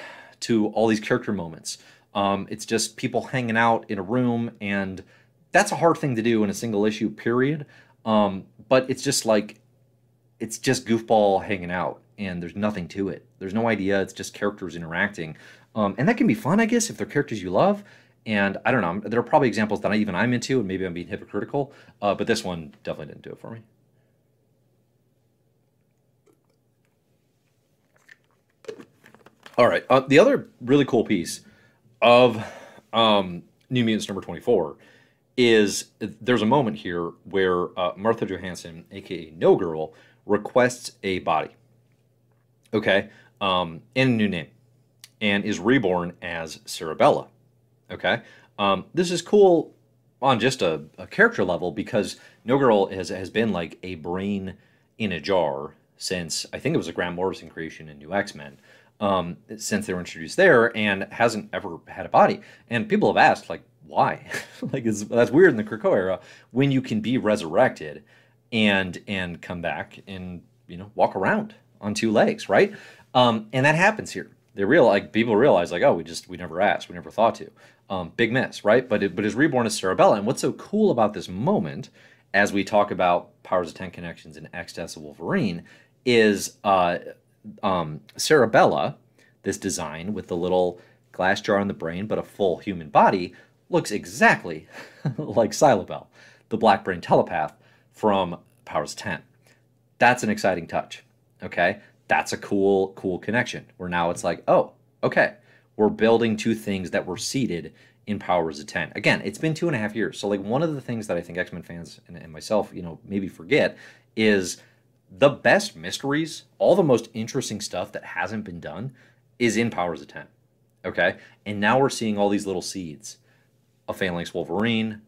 to all these character moments. Um, it's just people hanging out in a room, and that's a hard thing to do in a single issue period. Um, but it's just like it's just goofball hanging out, and there's nothing to it. There's no idea. It's just characters interacting, um, and that can be fun, I guess, if they're characters you love. And I don't know. There are probably examples that I even I'm into, and maybe I'm being hypocritical. Uh, but this one definitely didn't do it for me. All right. Uh, the other really cool piece of um, New Mutants number 24 is there's a moment here where uh, Martha Johansson, aka No Girl, requests a body. Okay. Um, and a new name. And is reborn as Cerebella. Okay. Um, this is cool on just a, a character level because No Girl has, has been like a brain in a jar since I think it was a Grant Morrison creation in New X Men um, since they were introduced there and hasn't ever had a body. And people have asked, like, why? like, that's weird in the Krakoa era when you can be resurrected and and come back and you know walk around on two legs, right? Um, and that happens here. They real like people realize like oh we just we never asked we never thought to. Um, big miss, right? But it, but is reborn as Cerebella, and what's so cool about this moment, as we talk about powers of ten connections and X Deaths of Wolverine, is uh, um, Cerebella, this design with the little glass jar on the brain but a full human body, looks exactly like Cylobel, the black brain telepath from Powers 10. That's an exciting touch. Okay. That's a cool, cool connection where now it's like, oh, okay, we're building two things that were seeded in Powers of 10. Again, it's been two and a half years. So, like, one of the things that I think X Men fans and, and myself, you know, maybe forget is the best mysteries, all the most interesting stuff that hasn't been done is in Powers of 10. Okay. And now we're seeing all these little seeds a Phalanx Wolverine,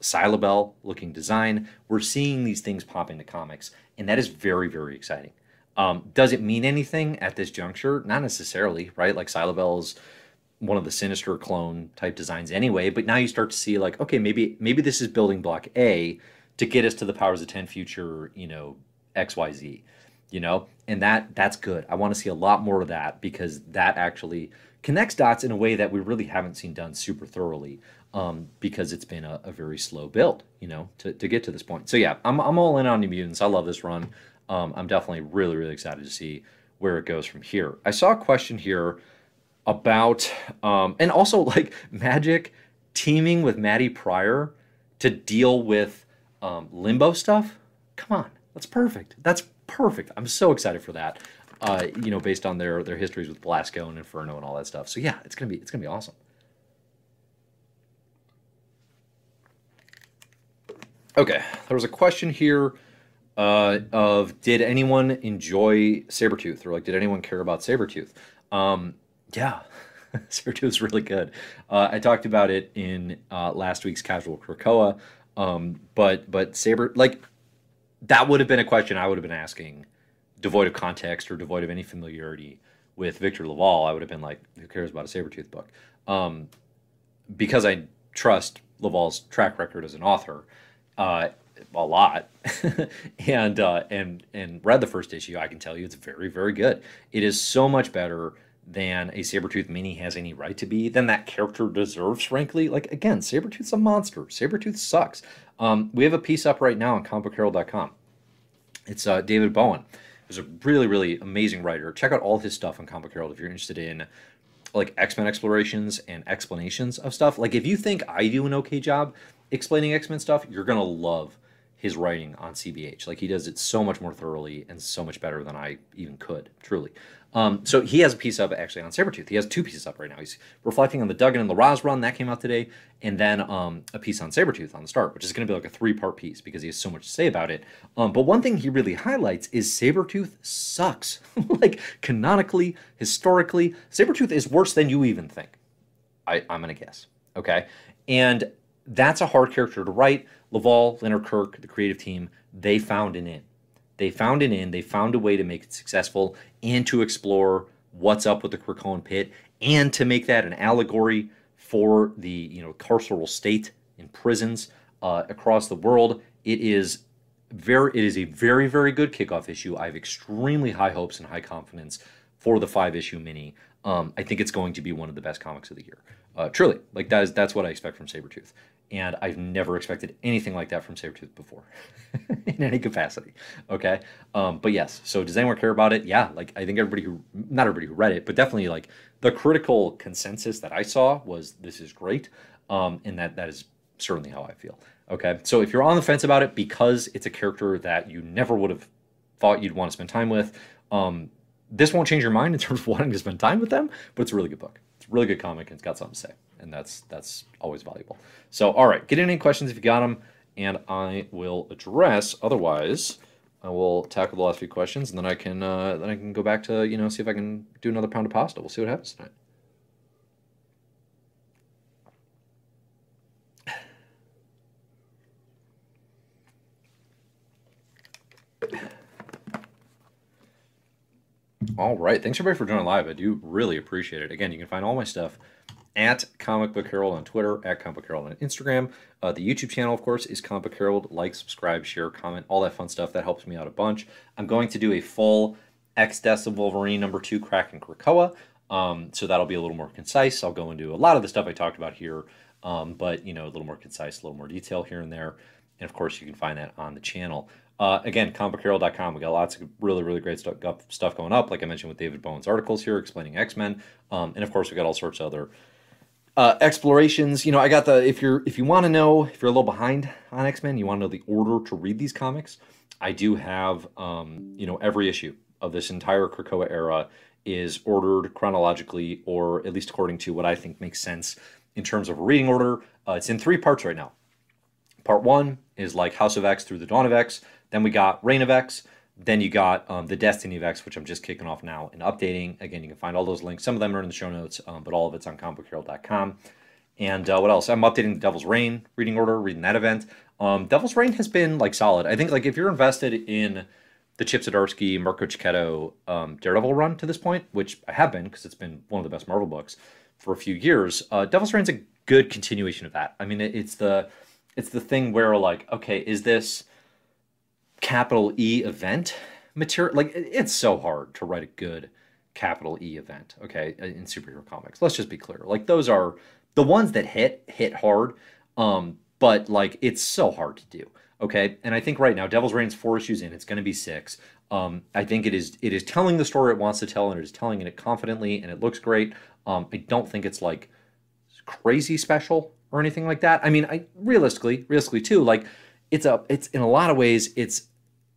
Cylobel looking design. We're seeing these things pop into comics, and that is very, very exciting. Um, does it mean anything at this juncture? Not necessarily, right? Like Cylobel is one of the sinister clone type designs anyway, but now you start to see like, okay, maybe maybe this is building block A to get us to the powers of 10 future, you know, XYZ, you know? And that that's good. I want to see a lot more of that because that actually connects dots in a way that we really haven't seen done super thoroughly um, because it's been a, a, very slow build, you know, to, to get to this point. So yeah, I'm, I'm all in on New Mutants. I love this run. Um, I'm definitely really, really excited to see where it goes from here. I saw a question here about, um, and also like Magik teaming with Maddy Pryor to deal with um, limbo stuff. Come on, that's perfect. That's perfect. I'm so excited for that. Uh, you know, based on their their histories with Belasco and Inferno and all that stuff. So yeah, it's gonna be it's gonna be awesome. Okay, there was a question here uh, of did anyone enjoy Sabretooth or like did anyone care about Sabretooth? Um, yeah, is really good. Uh, I talked about it in uh, last week's Casual Krakoa, um, but but Saber like that would have been a question I would have been asking, devoid of context or devoid of any familiarity with Victor LaValle. I would have been like, who cares about a Sabretooth book? Um, because I trust LaValle's track record as an author uh, a lot, and uh, and and read the first issue. I can tell you it's very very good. It is so much better than a Sabretooth mini has any right to be, than that character deserves, frankly. Like, again, Sabretooth's a monster. Sabretooth sucks. Um, we have a piece up right now on comicbookherald.com. It's uh, David Bowen. He's a really, really amazing writer. Check out all his stuff on Comic Herald if you're interested in like X-Men explorations and explanations of stuff. Like, if you think I do an okay job, explaining X Men stuff, you're gonna love his writing on CBH. Like he does it so much more thoroughly and so much better than I even could, truly. Um, so he has a piece up actually on Sabretooth. He has two pieces up right now. He's reflecting on the Duggan and Larraz run that came out today, and then um, a piece on Sabretooth on the start, which is going to be like a three part piece because he has so much to say about it. Um, but one thing he really highlights is Sabretooth sucks. like canonically, historically, Sabretooth is worse than you even think. I, I'm going to guess. Okay. And that's a hard character to write. LaValle, Leonard Kirk, the creative team, they found an in. They found an in. They found a way to make it successful and to explore what's up with the Krakoan pit and to make that an allegory for the you know carceral state in prisons uh, across the world. It is very it is a very very good kickoff issue. I have extremely high hopes and high confidence for the five issue mini. Um, I think it's going to be one of the best comics of the year. Uh, truly, like that is that's what I expect from Sabretooth and I've never expected anything like that from Sabretooth before in any capacity. Okay. Um, but yes, so does anyone care about it? Yeah, like I think everybody who, not everybody who read it, but definitely like the critical consensus that I saw was this is great. Um, and that that is certainly how I feel. Okay. So if you're on the fence about it because it's a character that you never would have thought you'd want to spend time with, um, this won't change your mind in terms of wanting to spend time with them, but it's a really good book. It's a really good comic and it's got something to say and that's that's always valuable. So, all right, get in any questions if you got them, and I will address. Otherwise, I will tackle the last few questions, and then I can uh, then I can go back to you know see if I can do another pound of pasta. We'll see what happens tonight. All right. Thanks everybody for joining live. I do really appreciate it. Again, you can find all my stuff at Comic Book Herald on Twitter, at Comic Book Herald on Instagram. Uh, the YouTube channel, of course, is Comic Book Herald. Like, subscribe, share, comment, all that fun stuff. That helps me out a bunch. I'm going to do a full X Deaths of Wolverine number two, Kraken Krakoa. Um, so that'll be a little more concise. I'll go into a lot of the stuff I talked about here, um, but you know, a little more concise, a little more detail here and there. And of course, you can find that on the channel. Uh, again, comicbookherald.com. We got lots of really, really great stuff, stuff going up. Like I mentioned with David Bowen's articles here explaining X Men, um, and of course, we got all sorts of other uh, explorations. You know, I got the if you're if you want to know if you're a little behind on X Men, you want to know the order to read these comics. I do have um, you know every issue of this entire Krakoa era is ordered chronologically, or at least according to what I think makes sense in terms of reading order. Uh, it's in three parts right now. Part one is like House of X through the Dawn of X. Then we got Reign of X. Then you got um, the Destiny of X, which I'm just kicking off now and updating. Again, you can find all those links. Some of them are in the show notes, um, but all of it's on comicbookherald.com. And uh, what else? I'm updating the Devil's Reign reading order, reading that event. Um, Devil's Reign has been like solid. I think like if you're invested in the Chip Zdarsky, Marco Checchetto um, Daredevil run to this point, which I have been because it's been one of the best Marvel books for a few years. Uh, Devil's Reign's a good continuation of that. I mean, it, it's the it's the thing where like, okay, is this capital E event material? Like, it's so hard to write a good capital E event. Okay, in superhero comics. Let's just be clear. Like, those are the ones that hit hit hard. Um, but like, it's so hard to do. Okay, and I think right now Devil's Reign's four issues in. It's going to be six. Um, I think it is it is telling the story it wants to tell, and it is telling it confidently, and it looks great. Um, I don't think it's like crazy special or anything like that. I mean, I realistically, realistically too, like it's a it's in a lot of ways it's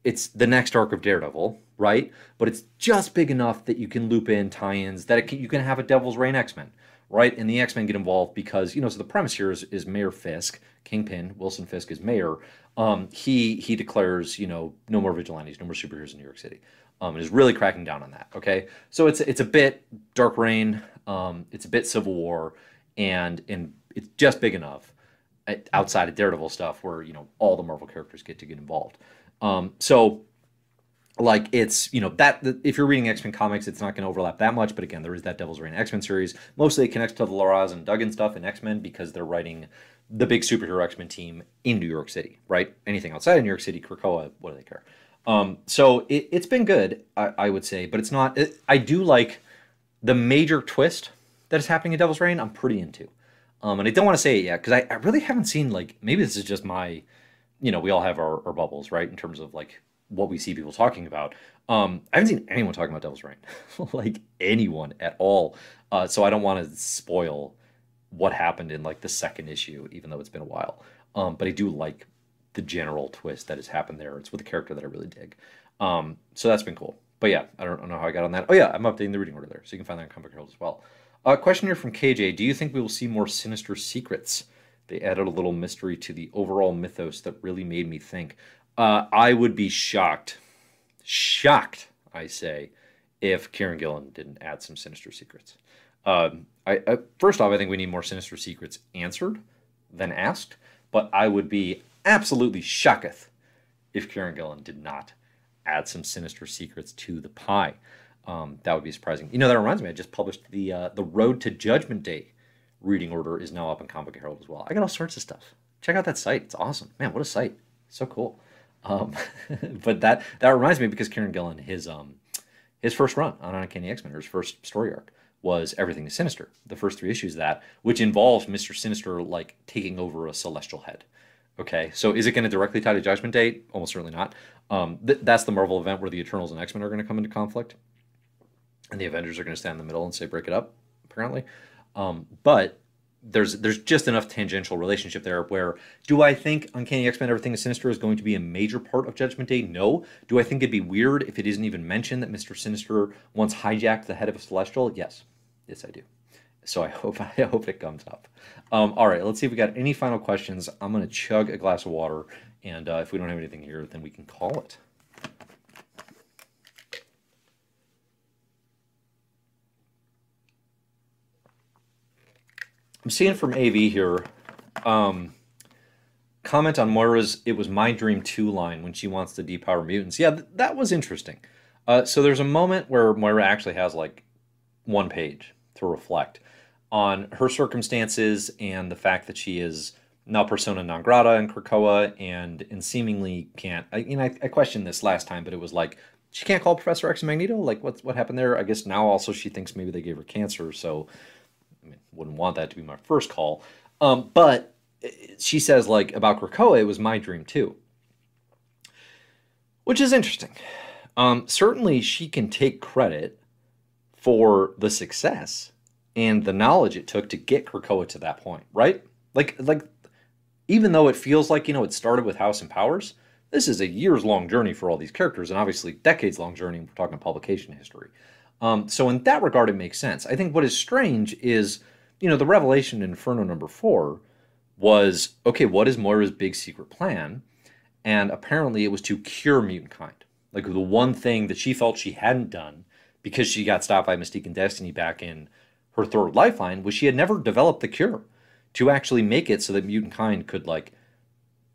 it's the next arc of Daredevil, right? But it's just big enough that you can loop in tie-ins that can, you can have a Devil's Reign X-Men, right? And the X-Men get involved because you know. So the premise here is, is Mayor Fisk, Kingpin, Wilson Fisk is mayor um, he he declares, you know, no more vigilantes, no more superheroes in New York City, um, and is really cracking down on that. Okay, so it's it's a bit Dark Reign, um, it's a bit Civil War, and and it's just big enough outside of Daredevil stuff where you know all the Marvel characters get to get involved. Um, so like it's you know that if you're reading X Men comics, it's not going to overlap that much. But again, there is that Devil's Reign X Men series. Mostly it connects to the Larraz and Duggan stuff in X Men because they're writing the big superhero X Men team in New York City, right? Anything outside of New York City, Krakoa, what do they care? Um, so it, has been good, I, I, would say, but it's not. It, I do like the major twist that is happening in Devil's Reign. I'm pretty into, um, and I don't want to say it yet because I, I, really haven't seen like maybe this is just my, you know, we all have our, our bubbles, right? In terms of like what we see people talking about. Um, I haven't seen anyone talking about Devil's Reign, like anyone at all. Uh, so I don't want to spoil what happened in like the second issue, even though it's been a while. Um, but I do like the general twist that has happened there. It's with a character that I really dig. Um, so that's been cool. But yeah, I don't know how I got on that. Oh yeah, I'm updating the reading order there, so you can find that on Comic Herald as well. A uh, question here from KJ: Do you think we will see more sinister secrets? They added a little mystery to the overall mythos that really made me think. Uh, I would be shocked, shocked, I say, if Kieron Gillen didn't add some sinister secrets. Um, I, I, first off, I think we need more sinister secrets answered than asked. But I would be absolutely shocketh if Kieron Gillen did not add some sinister secrets to the pie. Um, that would be surprising. You know, that reminds me. I just published the uh, the Road to Judgment Day reading order is now up in Comic Herald as well. I got all sorts of stuff. Check out that site. It's awesome, man. What a site! So cool. Um, but that that reminds me because Kieron Gillen his um his first run on Uncanny X Men, his first story arc, was Everything is Sinister, the first three issues that, which involves Mr. Sinister like taking over a celestial head. Okay, so is it going to directly tie to Judgment Day? Almost certainly not. Um, th- that's the Marvel event where the Eternals and X Men are going to come into conflict, and the Avengers are going to stand in the middle and say break it up, apparently. Um, but there's there's just enough tangential relationship there where do I think Uncanny X Men Everything is Sinister is going to be a major part of Judgment Day? No. Do I think it'd be weird if it isn't even mentioned that Mister Sinister once hijacked the head of a Celestial? Yes, yes I do. So I hope I hope it comes up. Um, all right, let's see if we got any final questions. I'm gonna chug a glass of water, and uh, if we don't have anything here, then we can call it. I'm seeing from AV here. Um, comment on Moira's "It was my dream" two line when she wants to depower mutants. Yeah, th- that was interesting. Uh, so there's a moment where Moira actually has like one page to reflect. on her circumstances and the fact that she is now persona non grata in Krakoa and and seemingly can't. I, know, I, I questioned this last time, but it was like she can't call Professor X Magneto. Like, what's what happened there? I guess now also she thinks maybe they gave her cancer, so mean, wouldn't want that to be my first call. Um, but eh, she says like about Krakoa, it was my dream too, which is interesting. Um, certainly, she can take credit for the success and the knowledge it took to get Krakoa to that point, right? Like, like even though it feels like you know it started with House and Powers, this is a years long journey for all these characters, and obviously decades long journey. We're talking publication history. Um, so in that regard, it makes sense. I think what is strange is, you know, the revelation in Inferno number four was okay. What is Moira's big secret plan? And apparently, it was to cure mutant kind. Like the one thing that she felt she hadn't done because she got stopped by Mystique and Destiny back in her third lifeline was she had never developed the cure to actually make it so that mutant kind could like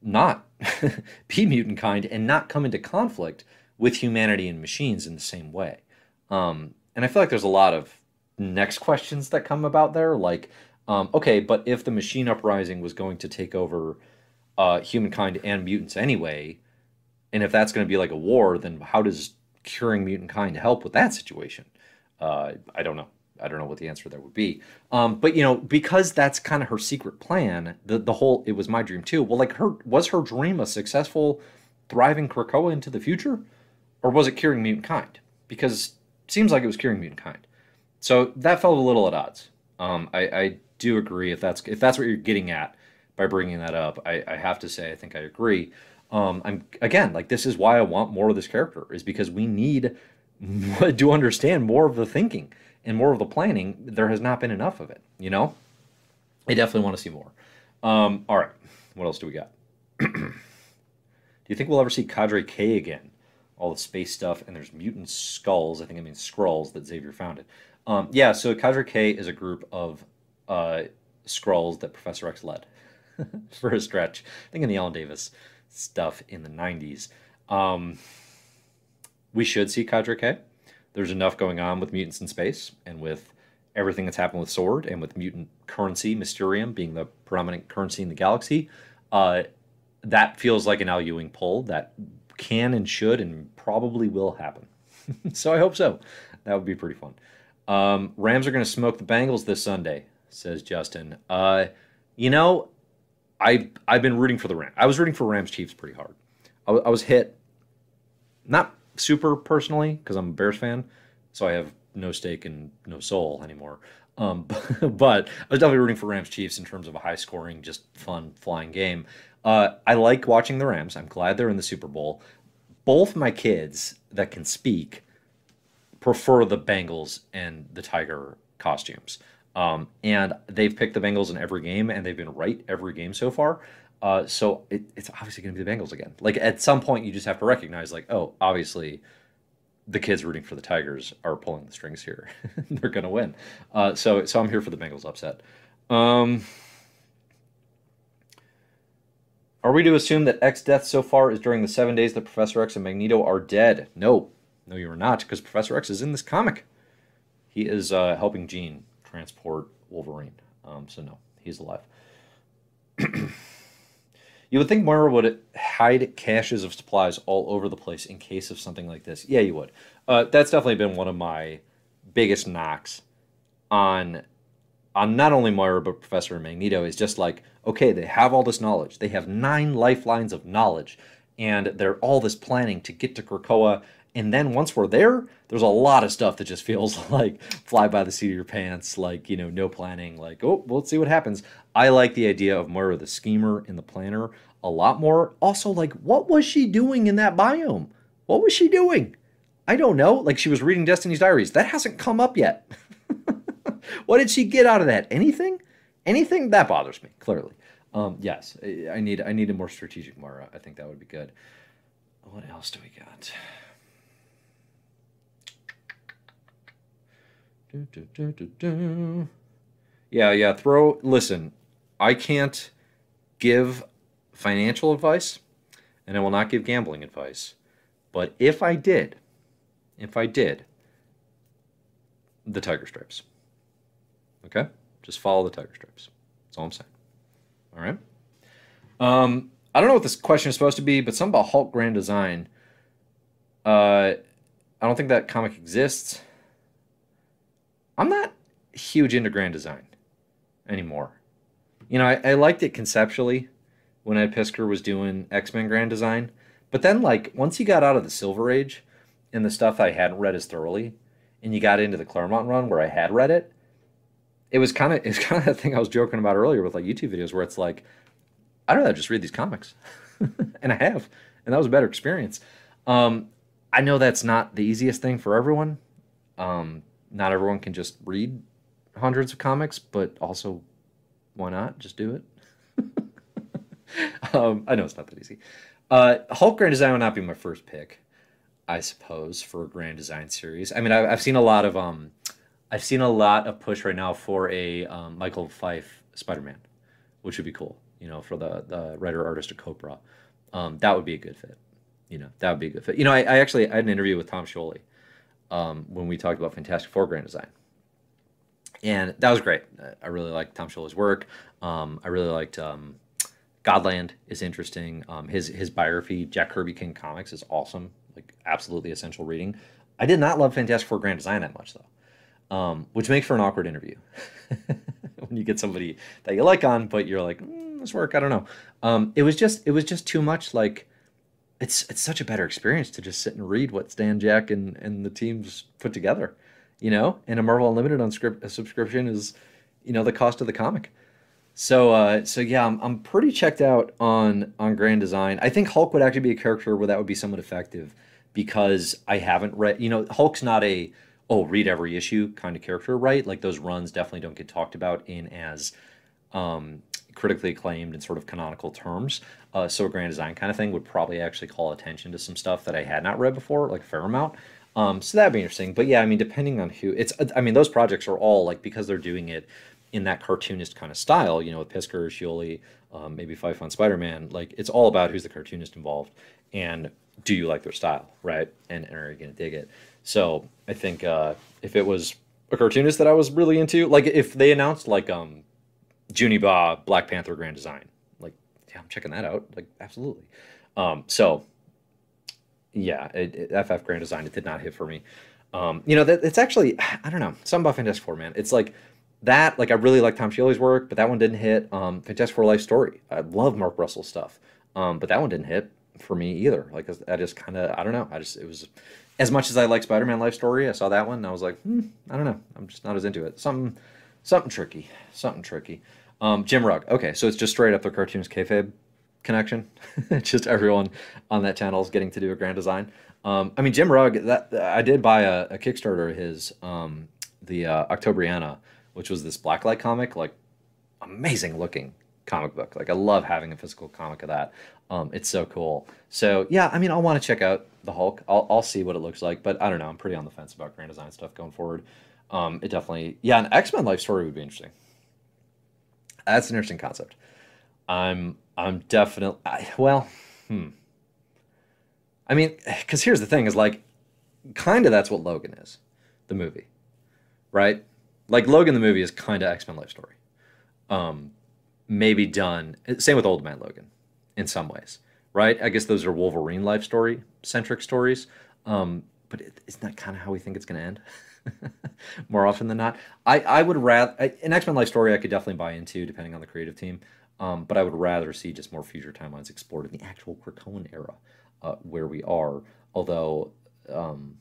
not be mutant kind and not come into conflict with humanity and machines in the same way. Um, and I feel like there's a lot of next questions that come about there, like, um, okay, but if the machine uprising was going to take over uh, humankind and mutants anyway, and if that's going to be like a war, then how does curing mutant kind help with that situation? Uh, I don't know. I don't know what the answer there would be. Um, but you know, because that's kind of her secret plan, the the whole it was my dream too. Well, like her was her dream a successful, thriving Krakoa into the future, or was it curing mutant kind? Because it seems like it was curing mutant kind. So that felt a little at odds. Um, I, I do agree if that's if that's what you're getting at by bringing that up. I, I have to say I think I agree. Um, I'm again like this is why I want more of this character is because we need to understand more of the thinking and more of the planning, there has not been enough of it. You know, I definitely want to see more. Um, all right, what else do we got? do you think we'll ever see Cadre K again? All the space stuff, and there's mutant skulls. I think it means scrolls that Xavier founded. Um, yeah, so Cadre K is a group of uh, Skrulls that Professor X led for a stretch. I think in the Alan Davis stuff in the 90s. Um, we should see Cadre K there's enough going on with mutants in space and with everything that's happened with Sword and with mutant currency, Mysterium being the predominant currency in the galaxy. Uh, that feels like an Al Ewing pull that can and should and probably will happen. so I hope so. That would be pretty fun. Um, Rams are going to smoke the Bengals this Sunday, says Justin. Uh, you know, I've, I've been rooting for the Rams. I was rooting for Rams Chiefs pretty hard. I, I was hit, not super personally because I'm a Bears fan, so I have no stake and no soul anymore. Um, but I was definitely rooting for Rams Chiefs in terms of a high scoring, just fun flying game. Uh, I like watching the Rams. I'm glad they're in the Super Bowl. Both my kids that can speak prefer the Bengals and the Tiger costumes. Um, and they've picked the Bengals in every game, and they've been right every game so far. Uh, so it, it's obviously going to be the Bengals again. Like at some point, you just have to recognize, like, oh, obviously, the kids rooting for the Tigers are pulling the strings here. They're going to win. Uh, so, so I'm here for the Bengals upset. Um, are we to assume that X death so far is during the seven days that Professor X and Magneto are dead? No, no, you are not, because Professor X is in this comic. He is uh, helping Jean transport Wolverine. Um, so no, he's alive. You would think Moira would hide caches of supplies all over the place in case of something like this. Yeah, you would. Uh, that's definitely been one of my biggest knocks on on not only Moira but Professor Magneto is just like, okay, they have all this knowledge. They have nine lifelines of knowledge, and they're all this planning to get to Krakoa. And then once we're there, there's a lot of stuff that just feels like fly by the seat of your pants, like, you know, no planning, like, oh, well, let's see what happens. I like the idea of Moira the schemer and the planner a lot more. Also, like, what was she doing in that biome? What was she doing? I don't know. Like, she was reading Destiny's Diaries. That hasn't come up yet. what did she get out of that? Anything? Anything? That bothers me, clearly. Um, yes, I need I need a more strategic Moira. I think that would be good. What else do we got? Do, do, do, yeah, yeah. Throw. Listen, I can't give financial advice and I will not give gambling advice. But if I did, if I did, the tiger stripes. Okay? Just follow the tiger stripes. That's all I'm saying. All right. Um, I don't know what this question is supposed to be, but something about Hulk Grand Design. Uh, I don't think that comic exists. I'm not huge into Grand Design anymore. You know, I, I liked it conceptually when Ed Piskor was doing X Men Grand Design, but then like once he got out of the Silver Age and the stuff I hadn't read as thoroughly, and you got into the Claremont run where I had read it, it was kind of it's kind of that thing I was joking about earlier with like YouTube videos where it's like, I'd rather just read these comics, and I have, and that was a better experience. Um, I know that's not the easiest thing for everyone. Um, not everyone can just read hundreds of comics, but also, why not just do it? um, I know it's not that easy. Uh, Hulk Grand Design would not be my first pick, I suppose, for a Grand Design series. I mean, I've, I've seen a lot of um, I've seen a lot of push right now for a um, Michael Fiffe Spider Man, which would be cool. You know, for the the writer artist of Copra, um, that would be a good fit. You know, that would be a good fit. You know, I, I actually I had an interview with Tom Scioli um, when we talked about Fantastic Four Grand Design, and that was great. I really liked Tom Scioli's work. Um, I really liked um, Godland is interesting. Um, his his biography, Jack Kirby King Comics, is awesome. Like absolutely essential reading. I did not love Fantastic Four Grand Design that much though, um, which makes for an awkward interview when you get somebody that you like on, but you're like, mm, this work. I don't know. Um, it was just it was just too much. Like it's it's such a better experience to just sit and read what Stan Jack and and the teams put together, you know. And a Marvel Unlimited on script, subscription is, you know, the cost of the comic. So uh, so yeah, I'm, I'm pretty checked out on on Grand Design. I think Hulk would actually be a character where that would be somewhat effective because I haven't read. You know, Hulk's not a oh read every issue kind of character, right? Like those runs definitely don't get talked about in as um, critically acclaimed and sort of canonical terms. Uh, so a grand design kind of thing would probably actually call attention to some stuff that I had not read before, like a fair amount. Um, so that'd be interesting. But yeah, I mean, depending on who it's, I mean, those projects are all like because they're doing it in that cartoonist kind of style, you know, with Piskor, Scioli, um, maybe Fiffe on Spider Man. Like it's all about who's the cartoonist involved and do you like their style, right? And, and are you going to dig it? So I think uh, if it was a cartoonist that I was really into, like if they announced like um, Junie Ba Black Panther Grand Design, like yeah, I'm checking that out, like absolutely. Um, so yeah, it, it, FF Grand Design it did not hit for me. Um, you know that it's actually I don't know something about Fantastic Four man. It's like that like I really like Tom Scioli's work, but that one didn't hit. Um, Fantastic Four Life Story. I love Mark Russell stuff, um, but that one didn't hit for me either. Like I just kind of I don't know. I just it was as much as I like Spider Man Life Story. I saw that one and I was like, hmm, I don't know. I'm just not as into it. Something something tricky. Something tricky. Um, Jim Rugg. Okay, so it's just straight up the Cartoonist Kayfabe connection. just everyone on that channel is getting to do a grand design. Um, I mean, Jim Rugg. That I did buy a, a Kickstarter of his, um, the uh, Octobriana which was this blacklight comic, like amazing looking comic book. Like I love having a physical comic of that. Um, it's so cool. So yeah, I mean, I'll want to check out the Hulk. I'll, I'll see what it looks like, but I don't know. I'm pretty on the fence about grand design stuff going forward. Um, it definitely, yeah, an X Men life story would be interesting. That's an interesting concept. I'm, I'm definitely, well, hmm. I mean, because here's the thing: is like, kind of that's what Logan is, the movie, right? like Logan the movie is kind of X Men life story. Um, maybe done. Same with Old Man Logan, in some ways, right? I guess those are Wolverine life story centric stories. Um, but it, isn't that kind of how we think it's going to end? More often than not, I I would rather an X Men life story I could definitely buy into depending on the creative team. Um, but I would rather see just more future timelines explored in the actual Krakoan era, uh, where we are. Although, um,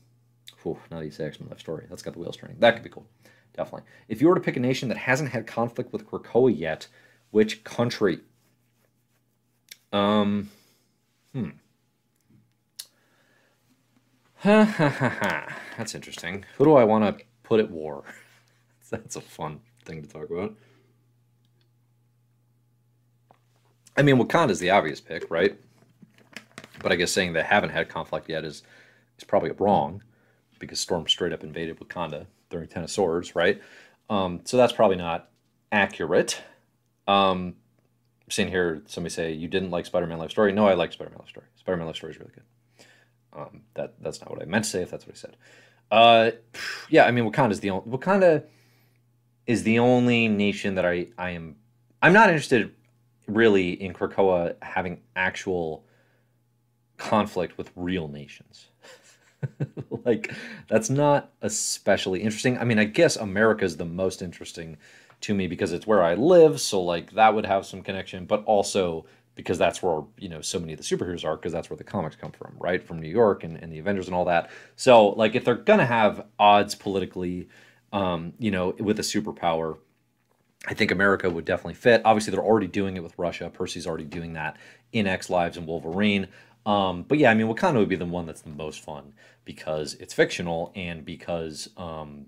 whew, now that you say X Men life story, that's got the wheels turning. That could be cool definitely. If you were to pick a nation that hasn't had conflict with Krakoa yet, which country? Um, hmm. Ha ha ha ha. That's interesting. Who do I want to put at war? That's a fun thing to talk about. I mean, Wakanda is the obvious pick, right? But I guess saying they haven't had conflict yet is is probably wrong because Storm straight up invaded Wakanda during Ten of Swords, right? Um, so that's probably not accurate. Um, I'm seeing here somebody say you didn't like Spider-Man Life Story. No, I like Spider-Man Life Story. Spider-Man Life Story is really good. Um, that that's not what I meant to say. If that's what I said. Uh, yeah, I mean Wakanda is the only Wakanda. is the only nation that I, I am I'm not interested really in Krakoa having actual conflict with real nations. like that's not especially interesting. I mean, I guess America is the most interesting to me because it's where I live, so like that would have some connection, but also because that's where you know so many of the superheroes are because that's where the comics come from right? From new york and, and the avengers and all that. So like if they're gonna have odds politically um, you know with a superpower i think america would definitely fit. Obviously they're already doing it with russia. Percy's already doing that in x lives and wolverine. Um, but yeah i mean wakanda would be the one that's the most fun because it's fictional and because um,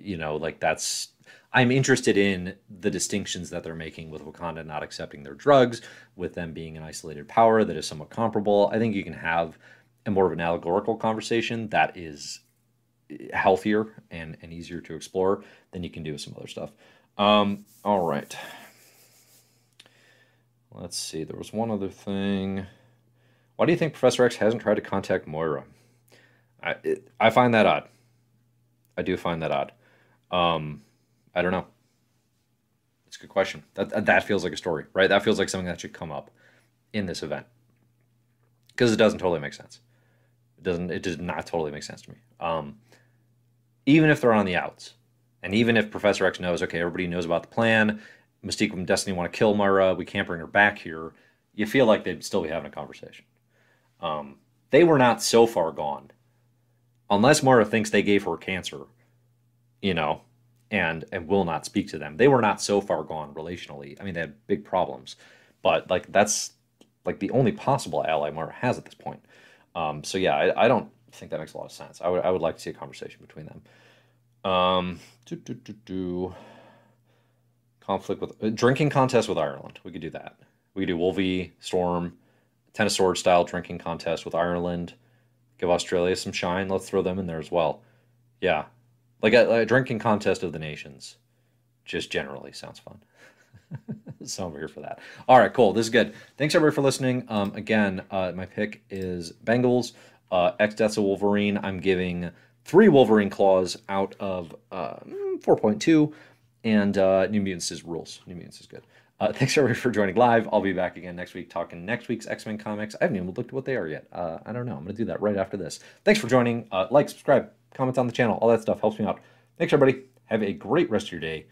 you know like that's I'm interested in the distinctions that they're making with Wakanda not accepting their drugs, with them being an isolated power that is somewhat comparable. I think you can have a more of an allegorical conversation that is healthier and, and easier to explore than you can do with some other stuff. Um, all right. Let's see. There was one other thing. Why do you think Professor X hasn't tried to contact Moira? I, it, I find that odd. I do find that odd. Um, I don't know. It's a good question. That that feels like a story, right? That feels like something that should come up in this event because it doesn't totally make sense. It doesn't. It does not totally make sense to me. Um, even if they're on the outs, and even if Professor X knows, okay, everybody knows about the plan. Mystique and Destiny want to kill Moira. We can't bring her back here. You feel like they'd still be having a conversation. Um, they were not so far gone, unless Moira thinks they gave her cancer. You know, and and will not speak to them. They were not so far gone relationally. I mean, they had big problems, but like that's like the only possible ally Moira has at this point. Um, so yeah, I, I, don't think that makes a lot of sense. I would I would like to see a conversation between them. Um, do, do, do, do. Conflict with uh, drinking contest with Ireland. We could do that. We could do Wolvie Storm, tennis sword style drinking contest with Ireland. Give Australia some shine. Let's throw them in there as well. Yeah, like a, a drinking contest of the nations, just generally sounds fun. so I'm here for that. All right, cool. This is good. Thanks everybody for listening. Um, again, uh, my pick is Bengals. Uh, X Deaths of Wolverine. I'm giving three Wolverine claws out of uh, 4.2, and uh, New Mutants is rules. New Mutants is good. Uh, thanks everybody for joining live. I'll be back again next week talking next week's X Men comics. I haven't even looked at what they are yet. Uh, I don't know. I'm going to do that right after this. Thanks for joining. Uh, like, subscribe, comments on the channel, all that stuff helps me out. Thanks, everybody. Have a great rest of your day.